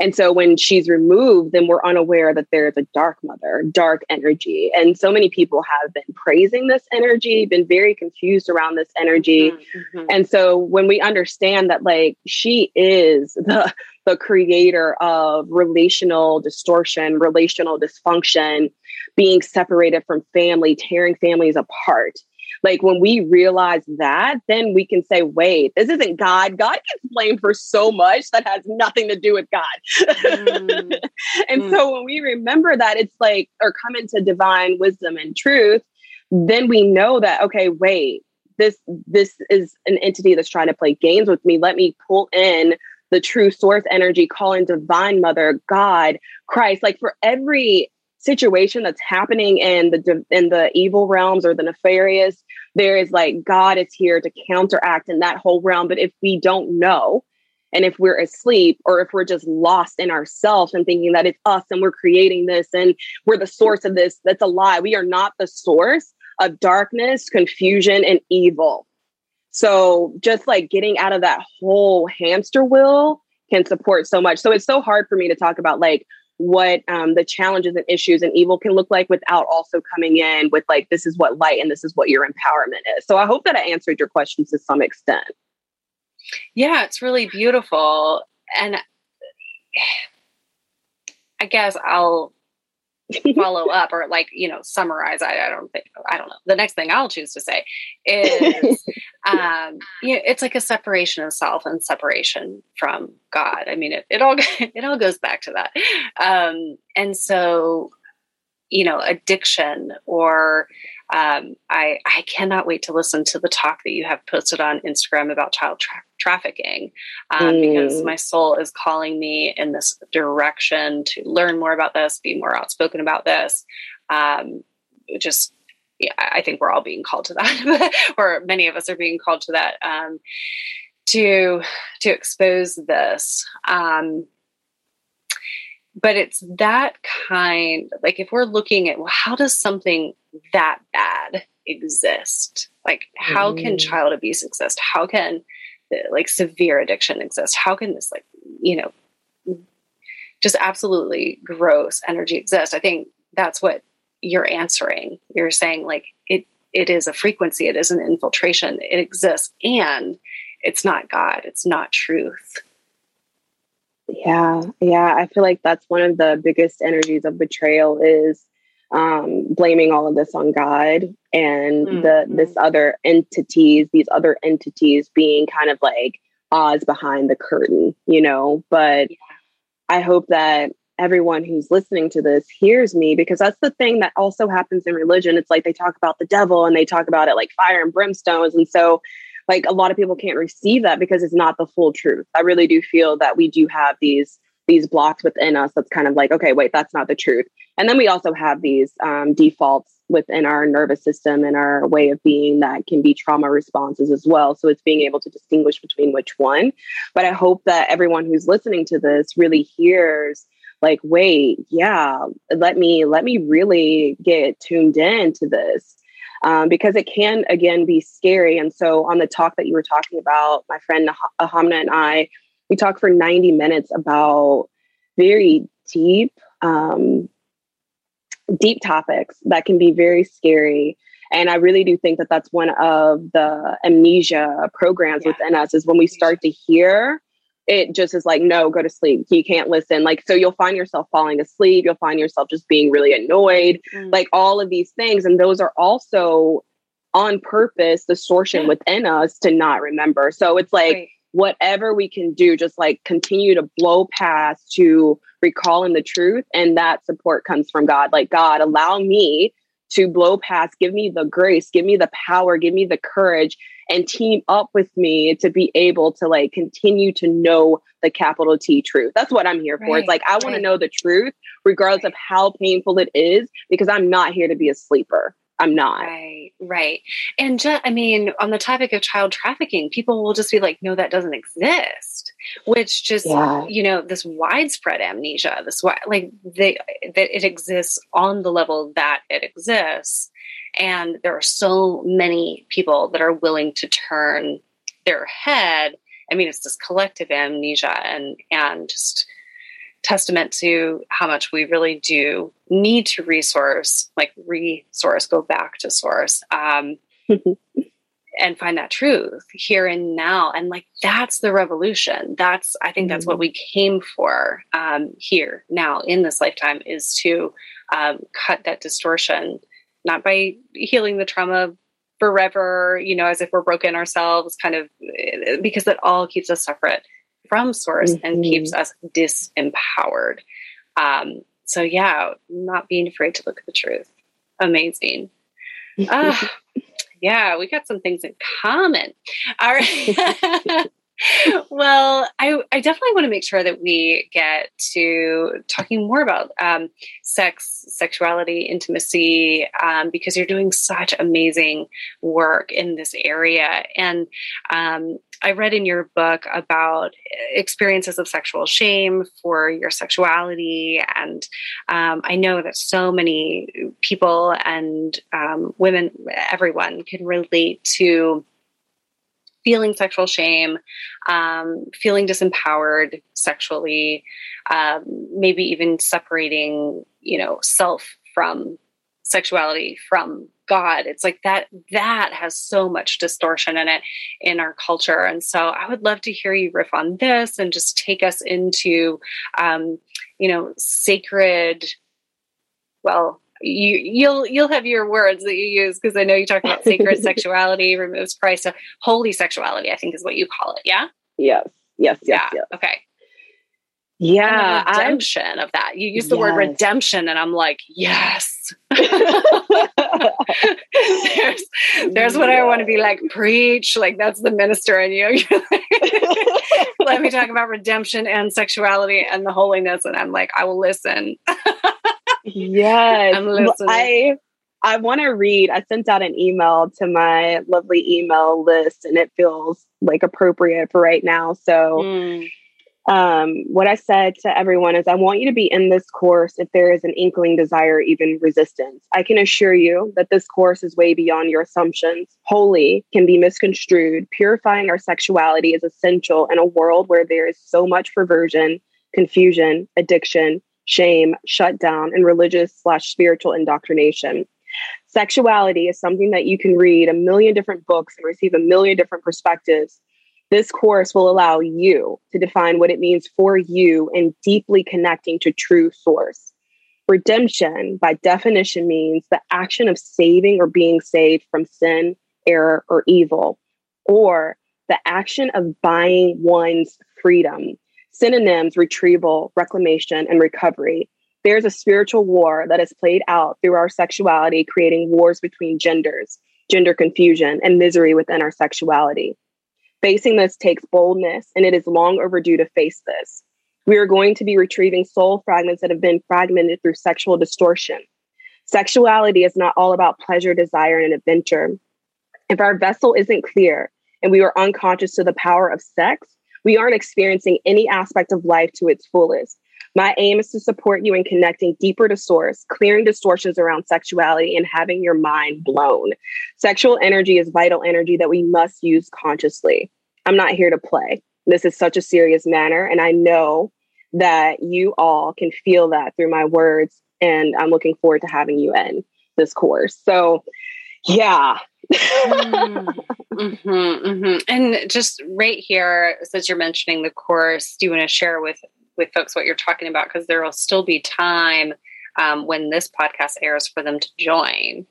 and so when she's removed, then we're unaware that there's a dark mother, dark energy. And so many people have been praising this energy, been very confused around this energy. Mm-hmm, mm-hmm. And so when we understand that like she is the the creator of relational distortion, relational dysfunction, being separated from family, tearing families apart. Like when we realize that, then we can say, wait, this isn't God. God gets blamed for so much that has nothing to do with God. Mm. (laughs) and mm. so when we remember that, it's like, or come into divine wisdom and truth, then we know that, okay, wait, this this is an entity that's trying to play games with me. Let me pull in the true source energy, call in divine mother, God, Christ. Like for every situation that's happening in the in the evil realms or the nefarious there is like god is here to counteract in that whole realm. But if we don't know and if we're asleep or if we're just lost in ourselves and thinking that it's us and we're creating this and we're the source of this that's a lie. We are not the source of darkness confusion and evil. So just like getting out of that whole hamster wheel can support so much. So it's so hard for me to talk about like what um, the challenges and issues and evil can look like without also coming in with like this is what light and this is what your empowerment is. So I hope that I answered your question to some extent. Yeah, it's really beautiful. And (sighs) I guess I'll follow up or like you know summarize I, I, don't think i don't know. The next thing i'll choose to say is (laughs) um you know, it's like a separation of self and separation from god. I mean it, it all (laughs) it all goes back to that. Um and so you know addiction or um, I, I cannot wait to listen to the talk that you have posted on Instagram about child tra- trafficking um, mm. because my soul is calling me in this direction to learn more about this, be more outspoken about this. Um, just, yeah, I think we're all being called to that, (laughs) or many of us are being called to that um, to to expose this. Um, but it's that kind like if we're looking at well how does something that bad exist like how mm. can child abuse exist how can like severe addiction exist how can this like you know just absolutely gross energy exist? I think that's what you're answering. You're saying like it it is a frequency it is an infiltration it exists and it's not god it's not truth. Yeah, yeah. I feel like that's one of the biggest energies of betrayal is um, blaming all of this on God and mm-hmm. the this other entities, these other entities being kind of like Oz behind the curtain, you know. But yeah. I hope that everyone who's listening to this hears me because that's the thing that also happens in religion. It's like they talk about the devil and they talk about it like fire and brimstones. And so like a lot of people can't receive that because it's not the full truth. I really do feel that we do have these these blocks within us that's kind of like okay wait that's not the truth and then we also have these um, defaults within our nervous system and our way of being that can be trauma responses as well so it's being able to distinguish between which one but i hope that everyone who's listening to this really hears like wait yeah let me let me really get tuned in to this um, because it can again be scary. And so on the talk that you were talking about, my friend Ahamna and I, we talked for 90 minutes about very deep, um, deep topics that can be very scary. And I really do think that that's one of the amnesia programs yeah. within us is when we start to hear it just is like, no, go to sleep. You can't listen. Like, so you'll find yourself falling asleep. You'll find yourself just being really annoyed, mm. like all of these things. And those are also on purpose distortion yeah. within us to not remember. So it's like, right. Whatever we can do, just like continue to blow past to recalling the truth. And that support comes from God. Like, God, allow me to blow past, give me the grace, give me the power, give me the courage and team up with me to be able to like continue to know the capital T truth. That's what I'm here for. It's like I want right. to know the truth regardless right. of how painful it is because I'm not here to be a sleeper. I'm not. Right, right. And just, I mean, on the topic of child trafficking, people will just be like, no, that doesn't exist. Which just, yeah. you know, this widespread amnesia, this like they, that it exists on the level that it exists. And there are so many people that are willing to turn their head. I mean, it's this collective amnesia and, and just, testament to how much we really do need to resource, like resource, go back to source, um, (laughs) and find that truth here and now. And like that's the revolution. That's I think that's mm-hmm. what we came for um, here now in this lifetime is to um, cut that distortion, not by healing the trauma forever, you know, as if we're broken ourselves, kind of because it all keeps us separate from source mm-hmm. and keeps us disempowered. Um, so yeah, not being afraid to look at the truth. Amazing. uh, (laughs) yeah, we got some things in common. All right. (laughs) well, I, I definitely want to make sure that we get to talking more about um, sex, sexuality, intimacy, um, because you're doing such amazing work in this area. And um, I read in your book about experiences of sexual shame for your sexuality. And um, I know that so many people and um, women, everyone can relate to feeling sexual shame, um, feeling disempowered sexually, um, maybe even separating, you know, self from sexuality from God. It's like that that has so much distortion in it in our culture. And so I would love to hear you riff on this and just take us into um, you know, sacred well, you you'll you'll have your words that you use because I know you talk about sacred (laughs) sexuality removes Christ. So holy sexuality, I think is what you call it. Yeah. Yes. Yes. Yes. Yeah. yes. Okay. Yeah. redemption I'm, of that. You use the yes. word redemption, and I'm like, yes. (laughs) there's there's what yeah. I want to be like, preach. Like that's the minister in you. (laughs) Let me talk about redemption and sexuality and the holiness. And I'm like, I will listen. Yes. I'm listening. I I want to read. I sent out an email to my lovely email list and it feels like appropriate for right now. So mm um, what I said to everyone is, I want you to be in this course if there is an inkling desire, even resistance. I can assure you that this course is way beyond your assumptions. Holy can be misconstrued. Purifying our sexuality is essential in a world where there is so much perversion, confusion, addiction, shame, shutdown, and religious slash spiritual indoctrination. Sexuality is something that you can read a million different books and receive a million different perspectives this course will allow you to define what it means for you and deeply connecting to true source. Redemption, by definition, means the action of saving or being saved from sin, error, or evil, or the action of buying one's freedom. Synonyms retrieval, reclamation, and recovery. There's a spiritual war that is played out through our sexuality, creating wars between genders, gender confusion, and misery within our sexuality. Facing this takes boldness, and it is long overdue to face this. We are going to be retrieving soul fragments that have been fragmented through sexual distortion. Sexuality is not all about pleasure, desire, and adventure. If our vessel isn't clear and we are unconscious to the power of sex, we aren't experiencing any aspect of life to its fullest. My aim is to support you in connecting deeper to source, clearing distortions around sexuality, and having your mind blown. Sexual energy is vital energy that we must use consciously. I'm not here to play. This is such a serious matter, and I know that you all can feel that through my words, and I'm looking forward to having you in this course. So, yeah. mm, mm-hmm, mm-hmm. And just right here, since you're mentioning the course, do you want to share with with folks what you're talking about because there will still be time um, when this podcast airs for them to join.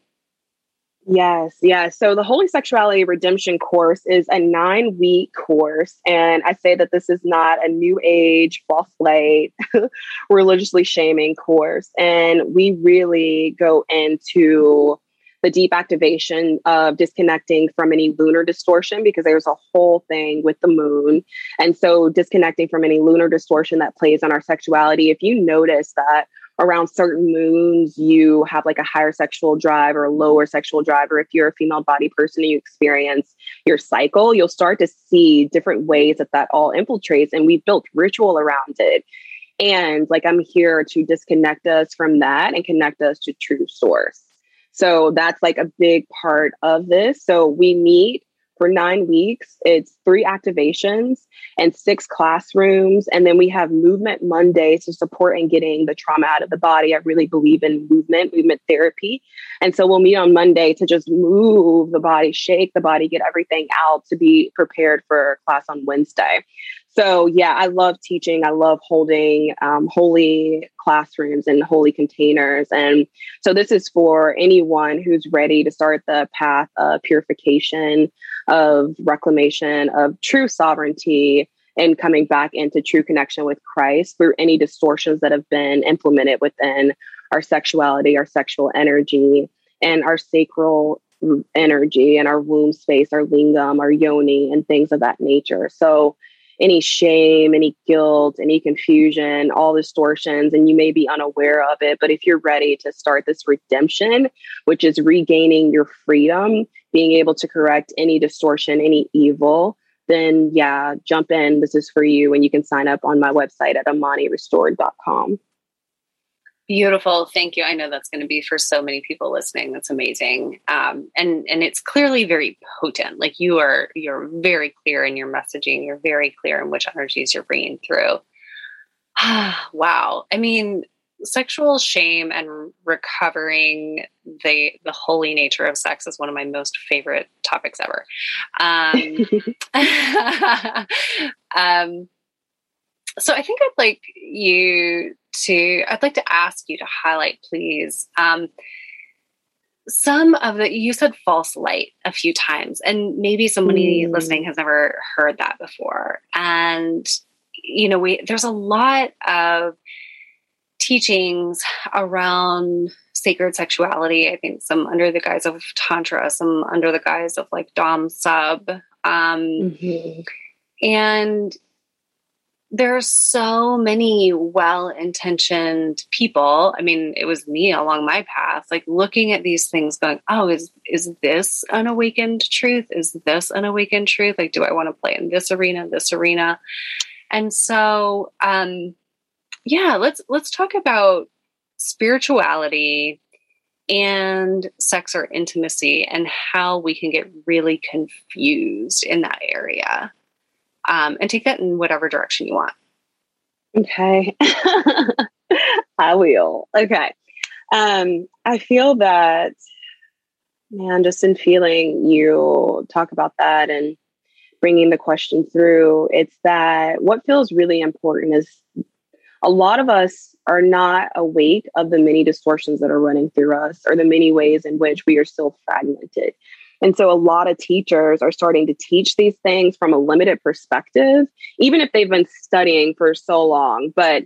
Yes, yes. So the Holy Sexuality Redemption course is a nine week course. And I say that this is not a new age, false light, (laughs) religiously shaming course. And we really go into the deep activation of disconnecting from any lunar distortion because there's a whole thing with the moon. And so, disconnecting from any lunar distortion that plays on our sexuality. If you notice that around certain moons, you have like a higher sexual drive or a lower sexual drive, or if you're a female body person and you experience your cycle, you'll start to see different ways that that all infiltrates. And we've built ritual around it. And like, I'm here to disconnect us from that and connect us to true source. So that's like a big part of this. So we meet for nine weeks. It's three activations and six classrooms. And then we have movement Mondays to support in getting the trauma out of the body. I really believe in movement, movement therapy. And so we'll meet on Monday to just move the body, shake the body, get everything out to be prepared for class on Wednesday. So, yeah, I love teaching. I love holding um, holy classrooms and holy containers. And so, this is for anyone who's ready to start the path of purification, of reclamation, of true sovereignty, and coming back into true connection with Christ through any distortions that have been implemented within our sexuality, our sexual energy, and our sacral energy and our womb space, our lingam, our yoni, and things of that nature. So, any shame, any guilt, any confusion, all distortions, and you may be unaware of it. But if you're ready to start this redemption, which is regaining your freedom, being able to correct any distortion, any evil, then yeah, jump in. This is for you. And you can sign up on my website at imanirestored.com. Beautiful. Thank you. I know that's going to be for so many people listening. That's amazing. Um, and, and it's clearly very potent. Like you are, you're very clear in your messaging. You're very clear in which energies you're bringing through. (sighs) wow. I mean, sexual shame and recovering the the holy nature of sex is one of my most favorite topics ever. Um, (laughs) um, so I think I'd like you to, I'd like to ask you to highlight, please, um, some of the, you said false light a few times, and maybe somebody mm. listening has never heard that before. And, you know, we, there's a lot of teachings around sacred sexuality. I think some under the guise of Tantra, some under the guise of like Dom Sub. Um, mm-hmm. And there are so many well intentioned people. I mean, it was me along my path, like looking at these things going, oh, is is this an awakened truth? Is this an awakened truth? Like, do I want to play in this arena, this arena? And so um yeah, let's let's talk about spirituality and sex or intimacy and how we can get really confused in that area um, and take that in whatever direction you want. Okay. (laughs) I will. Okay. Um, I feel that, man, just in feeling you talk about that and bringing the question through, it's that what feels really important is a lot of us are not awake of the many distortions that are running through us or the many ways in which we are still fragmented. And so a lot of teachers are starting to teach these things from a limited perspective, even if they've been studying for so long. But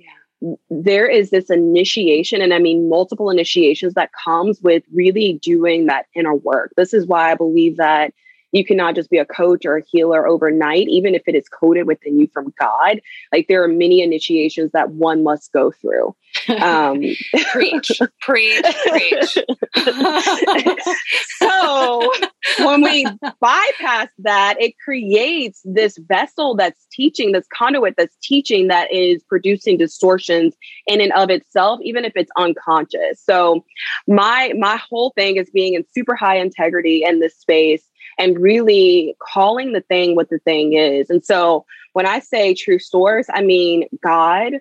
there is this initiation, and I mean multiple initiations that comes with really doing that inner work. This is why I believe that you cannot just be a coach or a healer overnight, even if it is coded within you from God. Like there are many initiations that one must go through. Um, (laughs) preach, preach, preach. (laughs) so when we bypass that, it creates this vessel that's teaching, this conduit that's teaching that is producing distortions in and of itself, even if it's unconscious. So my my whole thing is being in super high integrity in this space and really calling the thing what the thing is. And so when I say true source, I mean God.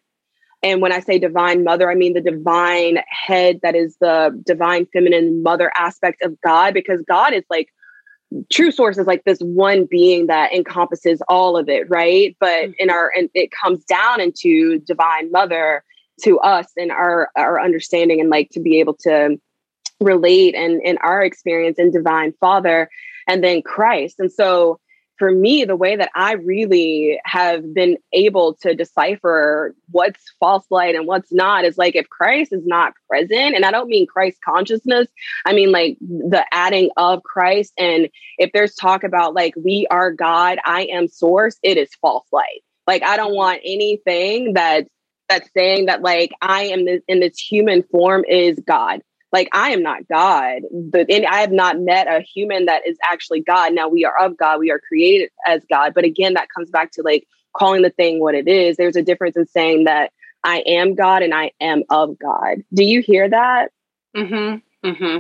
And when I say divine mother, I mean the divine head that is the divine feminine mother aspect of God, because God is like true source is like this one being that encompasses all of it, right? But mm-hmm. in our, and it comes down into divine mother to us and our, our understanding and like to be able to relate and in our experience in divine father and then Christ. And so for me, the way that I really have been able to decipher what's false light and what's not is like if Christ is not present, and I don't mean Christ consciousness, I mean like the adding of Christ. And if there's talk about like we are God, I am source, it is false light. Like I don't want anything that that's saying that like I am this, in this human form is God like I am not God, but and I have not met a human that is actually God. Now we are of God, we are created as God. But again, that comes back to like calling the thing what it is. There's a difference in saying that I am God and I am of God. Do you hear that? Mm-hmm. Mm-hmm.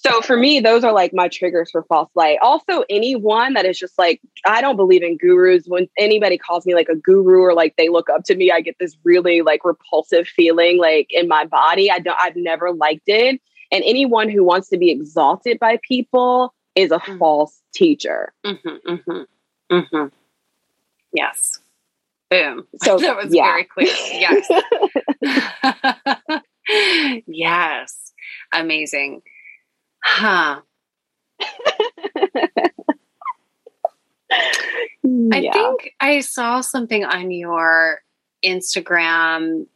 So for me, those are like my triggers for false light. Also, anyone that is just like, I don't believe in gurus. When anybody calls me like a guru or like they look up to me, I get this really like repulsive feeling like in my body. I don't, I've never liked it. And anyone who wants to be exalted by people is a mm-hmm. false teacher. Mm-hmm, mm-hmm, mm-hmm. yes. Boom. (laughs) So that was yeah. very clear. Yes. (laughs) (laughs) yes. Amazing. Huh. (laughs) I think I saw something on your Instagram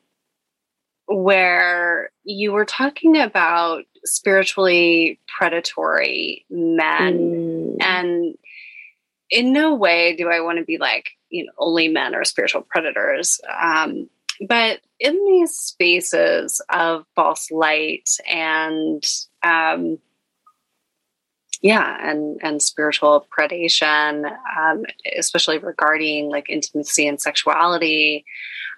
where you were talking about spiritually predatory men mm. and in no way do I want to be like, you know, only men are spiritual predators. Um, but in these spaces of false light and um, yeah and and spiritual predation um, especially regarding like intimacy and sexuality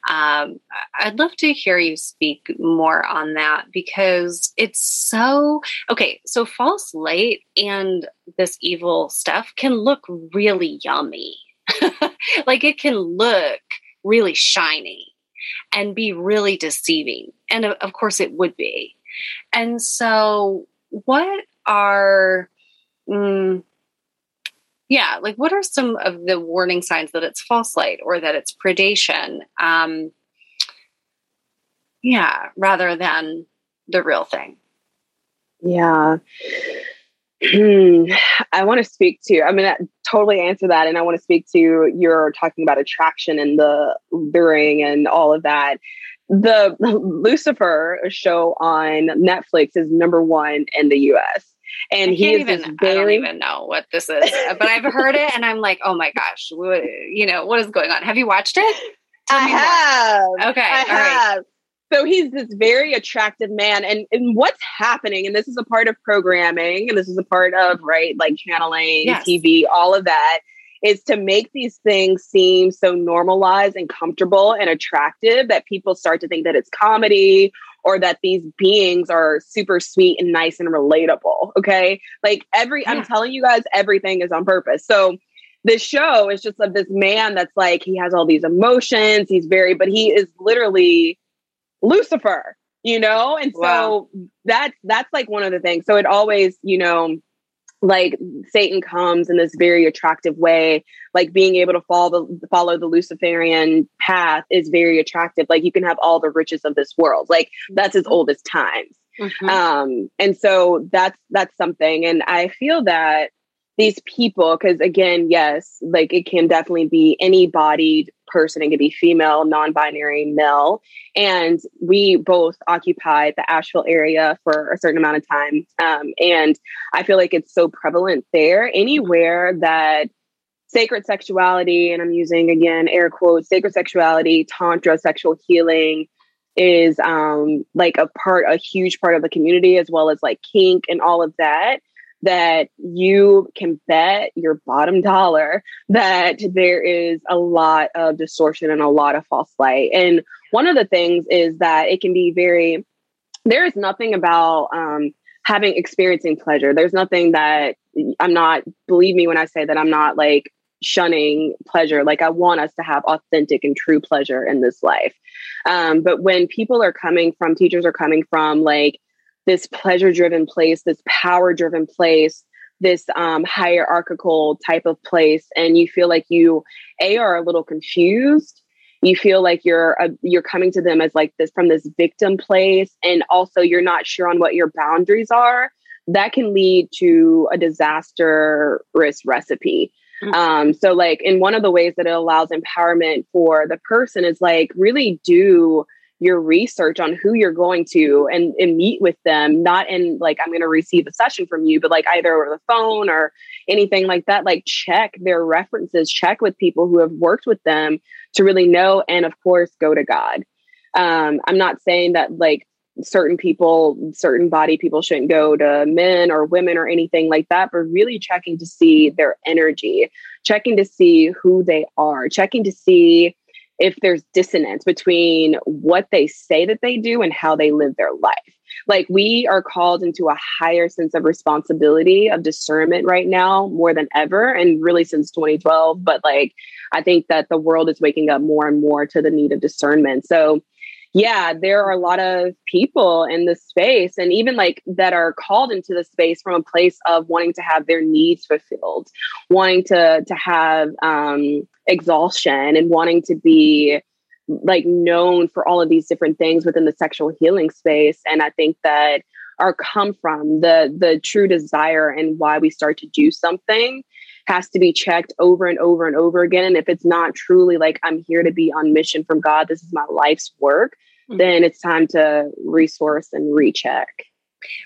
Um, I'd love to hear you speak more on that because it's so okay. So, false light and this evil stuff can look really yummy. (laughs) like it can look really shiny and be really deceiving. And of course, it would be. And so, what are, mm, yeah, like what are some of the warning signs that it's false light or that it's predation? Um, yeah, rather than the real thing. Yeah. I want to speak to, I'm going to totally answer that. And I want to speak to you're talking about attraction and the luring and all of that. The (laughs) Lucifer show on Netflix is number one in the US. And he is even, very... I don't even know what this is, but I've heard it and I'm like, oh my gosh, what, you know, what is going on? Have you watched it? Tell I have. More. Okay. I have. Right. So he's this very attractive man. And, and what's happening, and this is a part of programming, and this is a part of, right, like channeling, yes. TV, all of that, is to make these things seem so normalized and comfortable and attractive that people start to think that it's comedy or that these beings are super sweet and nice and relatable. Okay. Like every, yeah. I'm telling you guys, everything is on purpose. So this show is just of this man that's like, he has all these emotions. He's very, but he is literally Lucifer, you know? And so wow. that's that's like one of the things. So it always, you know, like Satan comes in this very attractive way. Like being able to follow the follow the Luciferian path is very attractive. Like you can have all the riches of this world. Like that's as old as times. Mm-hmm. Um, and so that's that's something. And I feel that these people, because again, yes, like it can definitely be any bodied person. It can be female, non binary, male. And we both occupy the Asheville area for a certain amount of time. Um, and I feel like it's so prevalent there. Anywhere that sacred sexuality, and I'm using again air quotes, sacred sexuality, tantra, sexual healing is um, like a part, a huge part of the community, as well as like kink and all of that that you can bet your bottom dollar that there is a lot of distortion and a lot of false light. And one of the things is that it can be very, there is nothing about um, having experiencing pleasure. There's nothing that I'm not, believe me when I say that I'm not like shunning pleasure. Like I want us to have authentic and true pleasure in this life. Um, but when people are coming from, teachers are coming from like, this pleasure driven place, this power driven place, this um, hierarchical type of place, and you feel like you a are a little confused. You feel like you're uh, you're coming to them as like this from this victim place, and also you're not sure on what your boundaries are. That can lead to a disastrous recipe. Mm-hmm. Um, so, like, in one of the ways that it allows empowerment for the person is like really do your research on who you're going to and, and meet with them, not in like, I'm going to receive a session from you, but like either over the phone or anything like that. Like, check their references, check with people who have worked with them to really know. And of course, go to God. Um, I'm not saying that like certain people, certain body people shouldn't go to men or women or anything like that, but really checking to see their energy, checking to see who they are, checking to see if there's dissonance between what they say that they do and how they live their life. Like we are called into a higher sense of responsibility of discernment right now more than ever and really since 2012 but like I think that the world is waking up more and more to the need of discernment. So yeah, there are a lot of people in the space and even like that are called into the space from a place of wanting to have their needs fulfilled, wanting to to have um, exhaustion and wanting to be like known for all of these different things within the sexual healing space. And I think that are come from the the true desire and why we start to do something has to be checked over and over and over again. And if it's not truly like, I'm here to be on mission from God, this is my life's work, mm-hmm. then it's time to resource and recheck.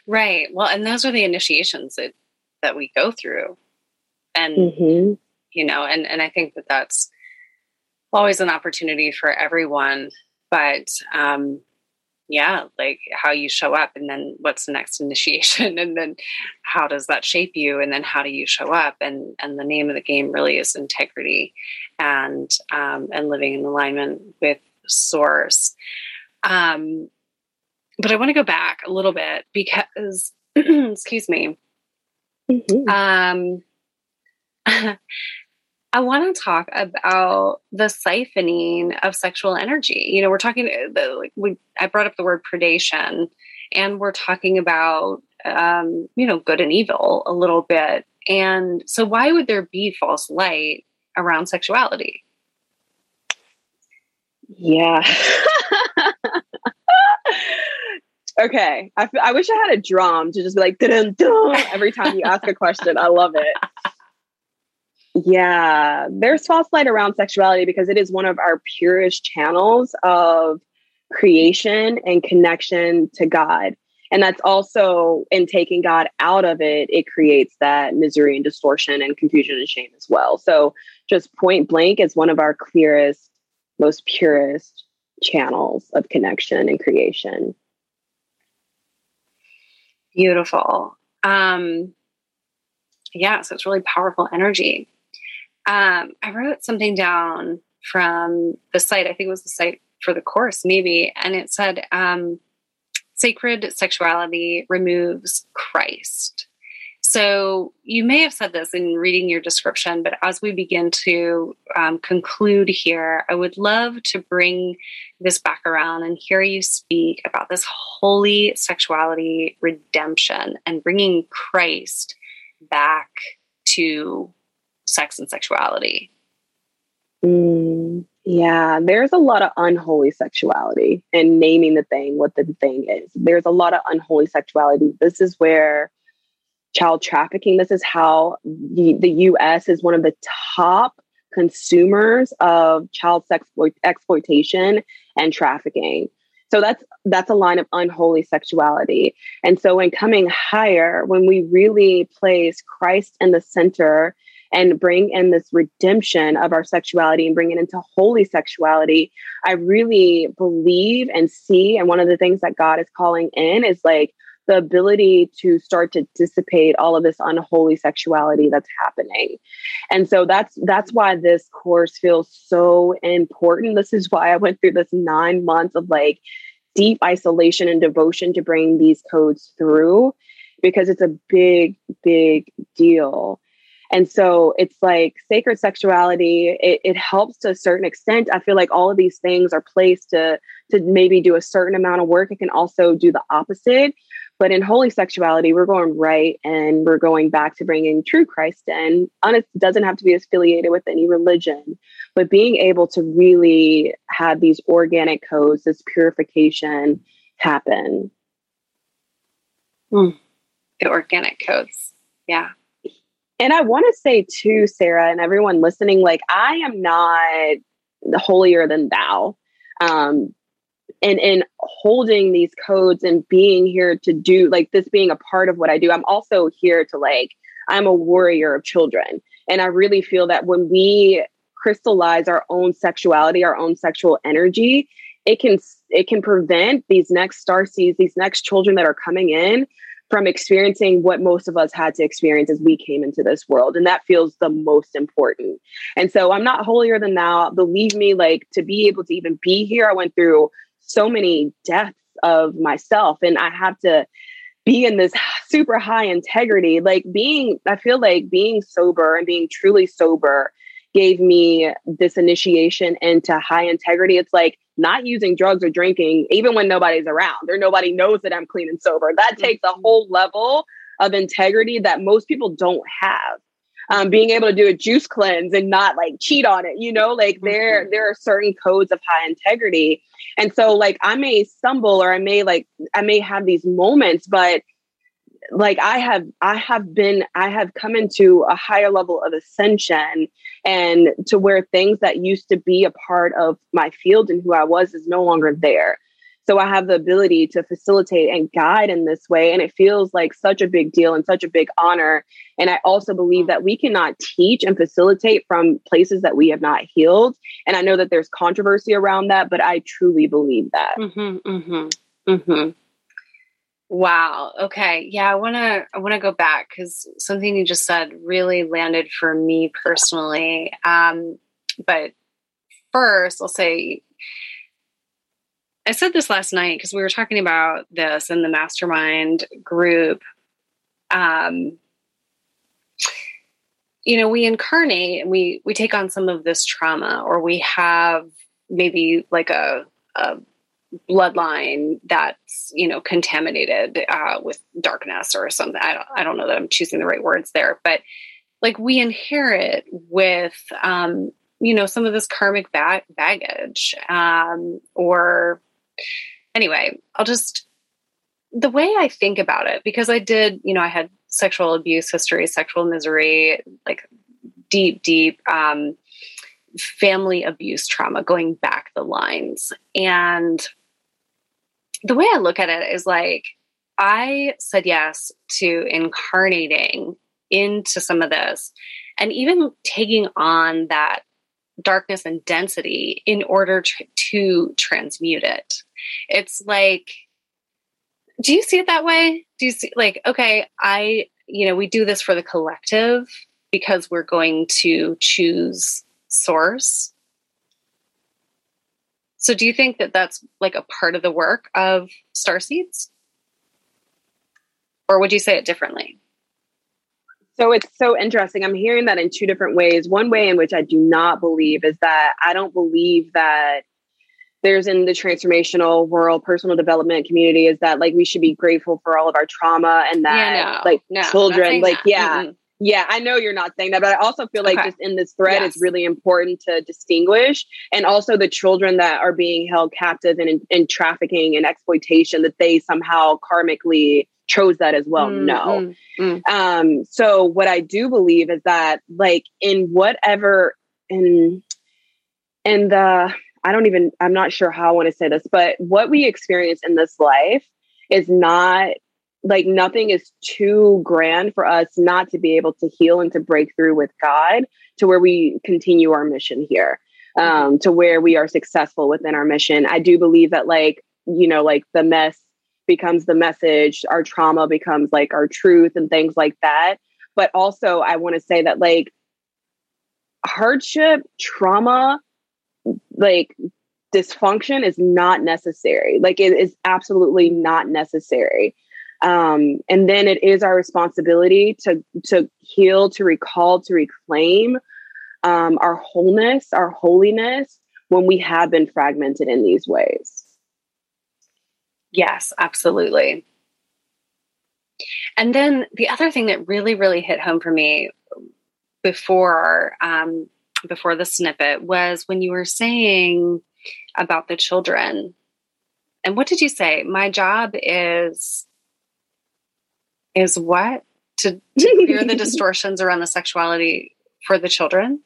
Right. Well, and those are the initiations that, that we go through. And, mm-hmm. you know, and, and I think that that's always an opportunity for everyone. But, um, yeah like how you show up and then what's the next (laughs) initiation and then how does that shape you and then how do you show up and and the name of the game really is integrity and um, and living in alignment with source. Um, but I want to go back a little bit because, (clears throat) excuse me, mm-hmm. um, (laughs) I want to talk about the siphoning of sexual energy. You know, we're talking, the, like we, I brought up the word predation, and we're talking about, um, you know, good and evil a little bit. And so, why would there be false light around sexuality? Yeah. (laughs) okay. I, I wish I had a drum to just be like, every time you ask a question. I love it. Yeah, there's false light around sexuality because it is one of our purest channels of creation and connection to God. And that's also in taking God out of it, it creates that misery and distortion and confusion and shame as well. So, just point blank is one of our clearest, most purest channels of connection and creation. Beautiful. Um, yeah, so it's really powerful energy. Um, I wrote something down from the site. I think it was the site for the course, maybe, and it said, um, "Sacred sexuality removes Christ." So you may have said this in reading your description, but as we begin to um, conclude here, I would love to bring this back around and hear you speak about this holy sexuality redemption and bringing Christ back to sex and sexuality? Mm, yeah, there's a lot of unholy sexuality and naming the thing what the thing is. There's a lot of unholy sexuality. This is where child trafficking, this is how the, the US is one of the top consumers of child sex exploitation and trafficking. So that's that's a line of unholy sexuality. And so when coming higher, when we really place Christ in the center and bring in this redemption of our sexuality and bring it into holy sexuality, I really believe and see. And one of the things that God is calling in is like the ability to start to dissipate all of this unholy sexuality that's happening. And so that's that's why this course feels so important. This is why I went through this 9 months of like deep isolation and devotion to bring these codes through because it's a big big deal. And so it's like sacred sexuality, it, it, helps to a certain extent. I feel like all of these things are placed to, to maybe do a certain amount of work. It can also do the opposite. But in holy sexuality, we're going right and we're going back to bringing true Christ in. It doesn't have to be affiliated with any religion, but being able to really have these organic codes, this purification happen. Mm. The organic codes. Yeah. And I want to say too, Sarah, and everyone listening, like I am not holier than thou. Um, and in holding these codes and being here to do like this being a part of what I do, I'm also here to like, I'm a warrior of children. And I really feel that when we crystallize our own sexuality, our own sexual energy, it can it can prevent these next star seeds, these next children that are coming in from experiencing what most of us had to experience as we came into this world. And that feels the most important. And so I'm not holier than thou. Believe me, like to be able to even be here, I went through so many deaths of myself and I have to be in this super high integrity. Like being, I feel like being sober and being truly sober gave me this initiation into high integrity. It's like not using drugs or drinking, even when nobody's around or nobody knows that I'm clean and sober. That mm-hmm. takes a whole level of integrity that most people don't have. Um, being able to do a juice cleanse and not like cheat on it, you know, like there mm-hmm. there are certain codes of high integrity, and so like I may stumble or I may like I may have these moments, but like I have I have been I have come into a higher level of ascension and to where things that used to be a part of my field and who I was is no longer there. So I have the ability to facilitate and guide in this way. And it feels like such a big deal and such a big honor. And I also believe that we cannot teach and facilitate from places that we have not healed. And I know that there's controversy around that, but I truly believe that. Mm-hmm, mm-hmm, mm-hmm. Wow. Okay. Yeah, I want to I want to go back cuz something you just said really landed for me personally. Um but first, I'll say I said this last night because we were talking about this in the mastermind group. Um, you know, we incarnate and we we take on some of this trauma, or we have maybe like a, a bloodline that's you know contaminated uh, with darkness or something. I don't, I don't know that I'm choosing the right words there, but like we inherit with um, you know some of this karmic bag- baggage um, or anyway i'll just the way i think about it because i did you know i had sexual abuse history sexual misery like deep deep um, family abuse trauma going back the lines and the way i look at it is like i said yes to incarnating into some of this and even taking on that darkness and density in order to, to transmute it. It's like, do you see it that way? Do you see, like, okay, I, you know, we do this for the collective because we're going to choose source. So, do you think that that's like a part of the work of star seeds? Or would you say it differently? So it's so interesting. I'm hearing that in two different ways. One way in which I do not believe is that I don't believe that there's in the transformational world personal development community is that like we should be grateful for all of our trauma and that yeah, no, like no, children like that. yeah mm-hmm. Yeah i know you're not saying that but i also feel like okay. just in this thread yes. it's really important to distinguish and also the children that are being held captive in, in, in trafficking and exploitation that they somehow karmically chose that as well. Mm, no. Mm, mm. Um, so what I do believe is that like in whatever in in the I don't even I'm not sure how I want to say this, but what we experience in this life is not like nothing is too grand for us not to be able to heal and to break through with God to where we continue our mission here. Mm-hmm. Um, to where we are successful within our mission. I do believe that like, you know, like the mess becomes the message, our trauma becomes like our truth and things like that. But also, I want to say that like hardship, trauma, like dysfunction is not necessary. Like it is absolutely not necessary. Um, and then it is our responsibility to to heal, to recall, to reclaim um, our wholeness, our holiness when we have been fragmented in these ways. Yes, absolutely. And then the other thing that really, really hit home for me before um, before the snippet was when you were saying about the children. And what did you say? My job is is what? To, to (laughs) clear the distortions around the sexuality for the children?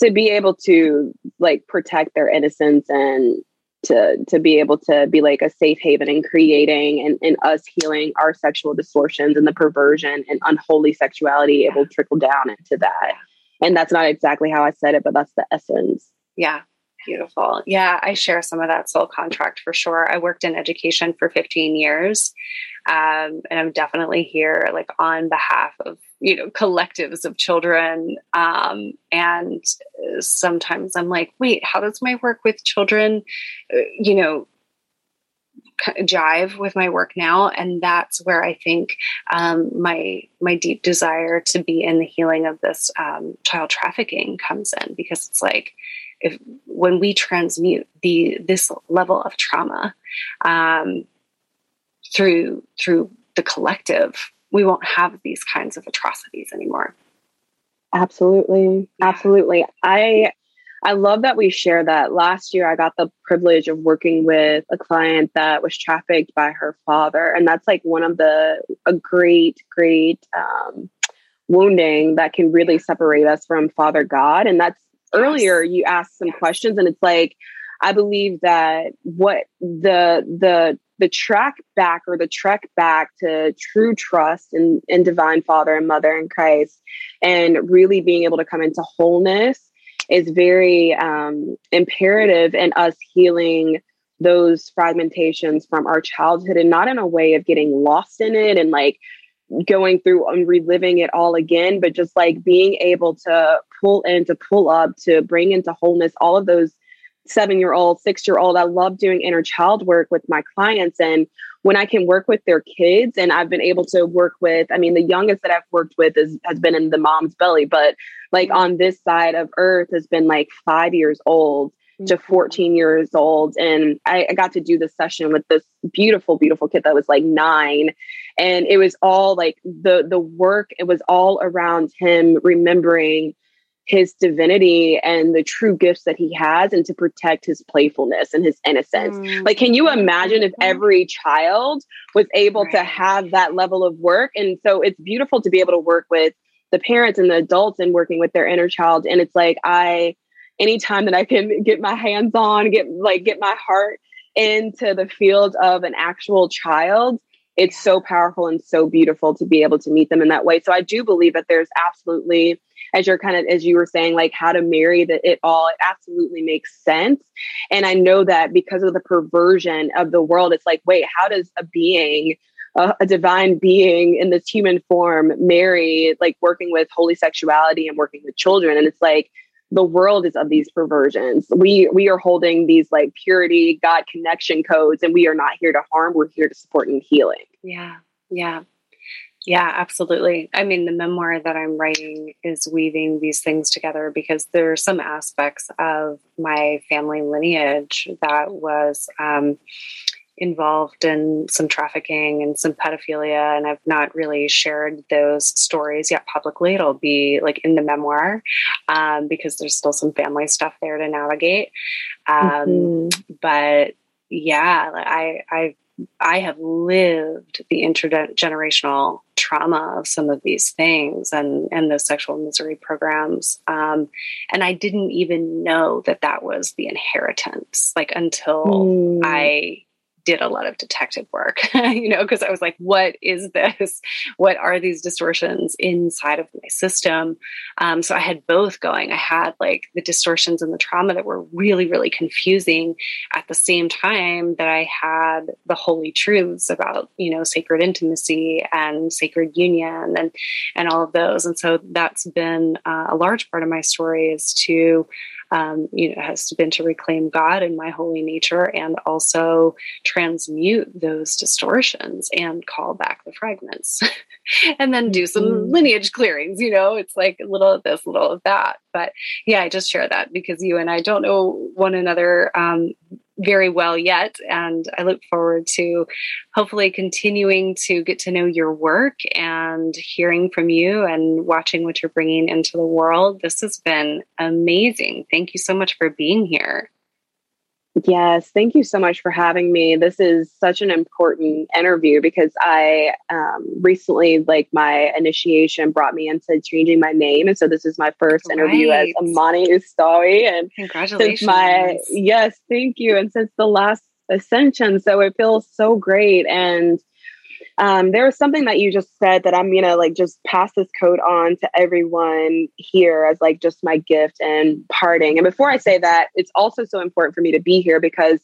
To be able to like protect their innocence and to to be able to be like a safe haven in creating and, and us healing our sexual distortions and the perversion and unholy sexuality it will trickle down into that. And that's not exactly how i said it but that's the essence. Yeah beautiful. Yeah i share some of that soul contract for sure. I worked in education for 15 years um, and i'm definitely here like on behalf of you know collectives of children um, and sometimes i'm like wait how does my work with children uh, you know jive with my work now? And that's where i think um, my my deep desire to be in the healing of this um, child trafficking comes in because it's like if when we transmute the this level of trauma um, through through the collective we won't have these kinds of atrocities anymore. Absolutely. Absolutely. I I love that we share that. Last year I got the privilege of working with a client that was trafficked by her father and that's like one of the a great great um, wounding that can really separate us from father God and that's. Earlier you asked some questions and it's like I believe that what the the the track back or the trek back to true trust in, in divine father and mother in Christ and really being able to come into wholeness is very um, imperative in us healing those fragmentations from our childhood and not in a way of getting lost in it and like going through and reliving it all again, but just like being able to pull in, to pull up, to bring into wholeness all of those seven year old, six year old. I love doing inner child work with my clients. And when I can work with their kids, and I've been able to work with, I mean, the youngest that I've worked with is, has been in the mom's belly, but like mm-hmm. on this side of earth has been like five years old to mm-hmm. 14 years old. And I, I, got to do this session with this beautiful, beautiful kid that was like nine. And it was all like the the work, it was all around him remembering his divinity and the true gifts that he has and to protect his playfulness and his innocence. Mm-hmm. Like, can you imagine if every child was able right. to have that level of work? And so it's beautiful to be able to work with the parents and the adults and working with their inner child. And it's like, I, anytime that I can get my hands on, get like, get my heart into the field of an actual child, it's so powerful and so beautiful to be able to meet them in that way. So I do believe that there's absolutely as you're kind of as you were saying like how to marry that it all. It absolutely makes sense. And i know that because of the perversion of the world it's like wait how does a being a, a divine being in this human form marry like working with holy sexuality and working with children? And it's like the world is of these perversions. We we are holding these like purity god connection codes and we are not here to harm we're here to support and healing. Yeah yeah. Yeah, absolutely. I mean, the memoir that I'm writing is weaving these things together because there are some aspects of my family lineage that was um, involved in some trafficking and some pedophilia, and I've not really shared those stories yet publicly. It'll be like in the memoir um, because there's still some family stuff there to navigate. Um, mm-hmm. But yeah, I I I have lived the intergenerational trauma of some of these things and and the sexual misery programs um, and i didn't even know that that was the inheritance like until mm. i did a lot of detective work, (laughs) you know, because I was like, what is this? (laughs) What are these distortions inside of my system? Um, so I had both going. I had like the distortions and the trauma that were really, really confusing at the same time that I had the holy truths about, you know, sacred intimacy and sacred union and, and all of those. And so that's been uh, a large part of my story is to um, you know, has been to reclaim God and my holy nature and also transmute those distortions and call back the fragments (laughs) and then do some mm-hmm. lineage clearings. You know, it's like a little of this, little of that. But yeah, I just share that because you and I don't know one another um, very well yet. And I look forward to hopefully continuing to get to know your work and hearing from you and watching what you're bringing into the world. This has been amazing. Thank you so much for being here. Yes, thank you so much for having me. This is such an important interview because I um, recently, like, my initiation brought me into changing my name, and so this is my first right. interview as Imani Ustawi. And congratulations! my yes, thank you. And since the last ascension, so it feels so great and um, there was something that you just said that I'm gonna like just pass this code on to everyone here as like just my gift and parting. And before I say that, it's also so important for me to be here because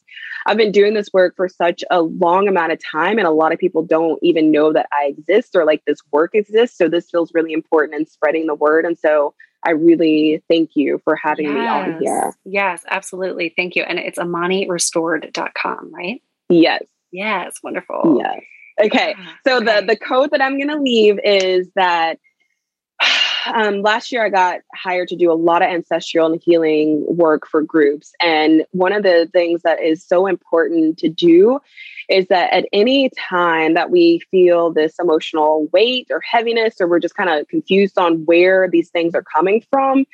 I've been doing this work for such a long amount of time, and a lot of people don't even know that I exist or like this work exists. So this feels really important in spreading the word. And so I really thank you for having yes. me on here. Yes, absolutely. Thank you. And it's imanirestored.com, right? Yes. Yes, wonderful. Yes. Okay. Ah, so okay. the the code that I'm going to leave is that um, last year I got hired to do a lot of ancestral and healing work for groups, and one of the things that is so important to do is that at any time that we feel this emotional weight or heaviness, or we're just kind of confused on where these things are coming from,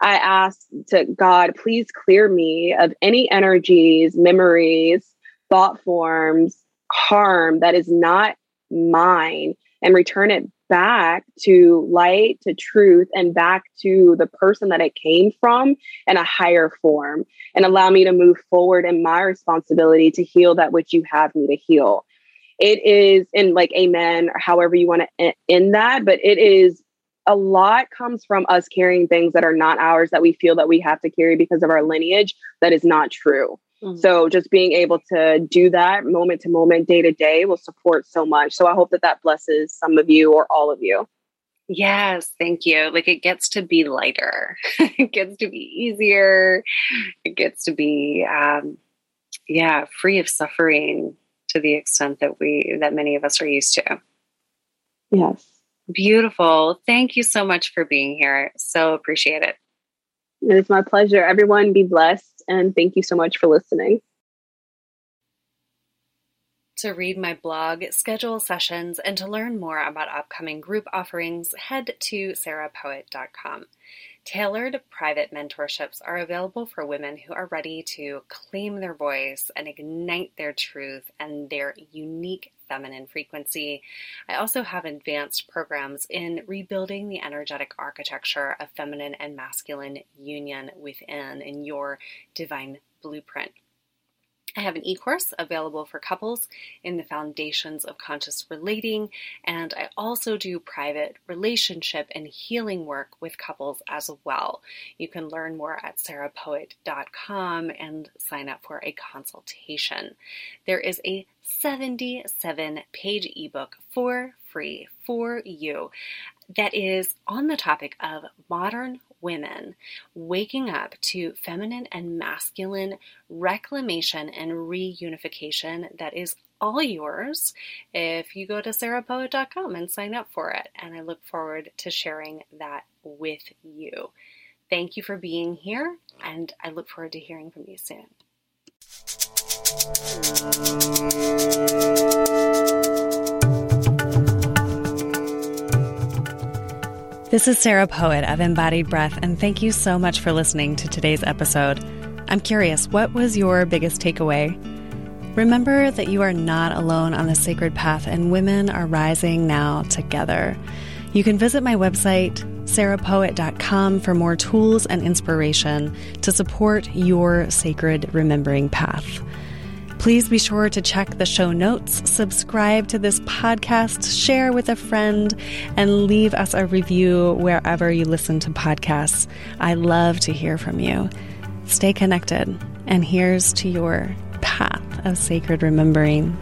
I ask to God, please clear me of any energies, memories, thought forms harm that is not mine and return it back to light, to truth, and back to the person that it came from in a higher form, and allow me to move forward in my responsibility to heal that which you have me to heal. It is in like amen, or however you want to end that, but it is a lot comes from us carrying things that are not ours that we feel that we have to carry because of our lineage that is not true. Mm-hmm. So just being able to do that moment to moment, day to day will support so much. So I hope that that blesses some of you or all of you. Yes, thank you. Like it gets to be lighter, (laughs) it gets to be easier, it gets to be, um, yeah, free of suffering to the extent that we, that many of us are used to. Yes. Beautiful. Thank you so much for being here. So appreciate it. It's my pleasure. Everyone be blessed. And thank you so much for listening. To read my blog, schedule sessions, and to learn more about upcoming group offerings, head to sarahpoet.com. Tailored private mentorships are available for women who are ready to claim their voice and ignite their truth and their unique feminine frequency. I also have advanced programs in rebuilding the energetic architecture of feminine and masculine union within in your divine blueprint. I have an e course available for couples in the foundations of conscious relating, and I also do private relationship and healing work with couples as well. You can learn more at sarahpoet.com and sign up for a consultation. There is a 77 page ebook for free for you that is on the topic of modern women waking up to feminine and masculine reclamation and reunification that is all yours if you go to sarahpoet.com and sign up for it. And I look forward to sharing that with you. Thank you for being here, and I look forward to hearing from you soon. This is Sarah Poet of Embodied Breath, and thank you so much for listening to today's episode. I'm curious, what was your biggest takeaway? Remember that you are not alone on the sacred path, and women are rising now together. You can visit my website, sarahpoet.com, for more tools and inspiration to support your sacred remembering path. Please be sure to check the show notes, subscribe to this podcast, share with a friend, and leave us a review wherever you listen to podcasts. I love to hear from you. Stay connected, and here's to your path of sacred remembering.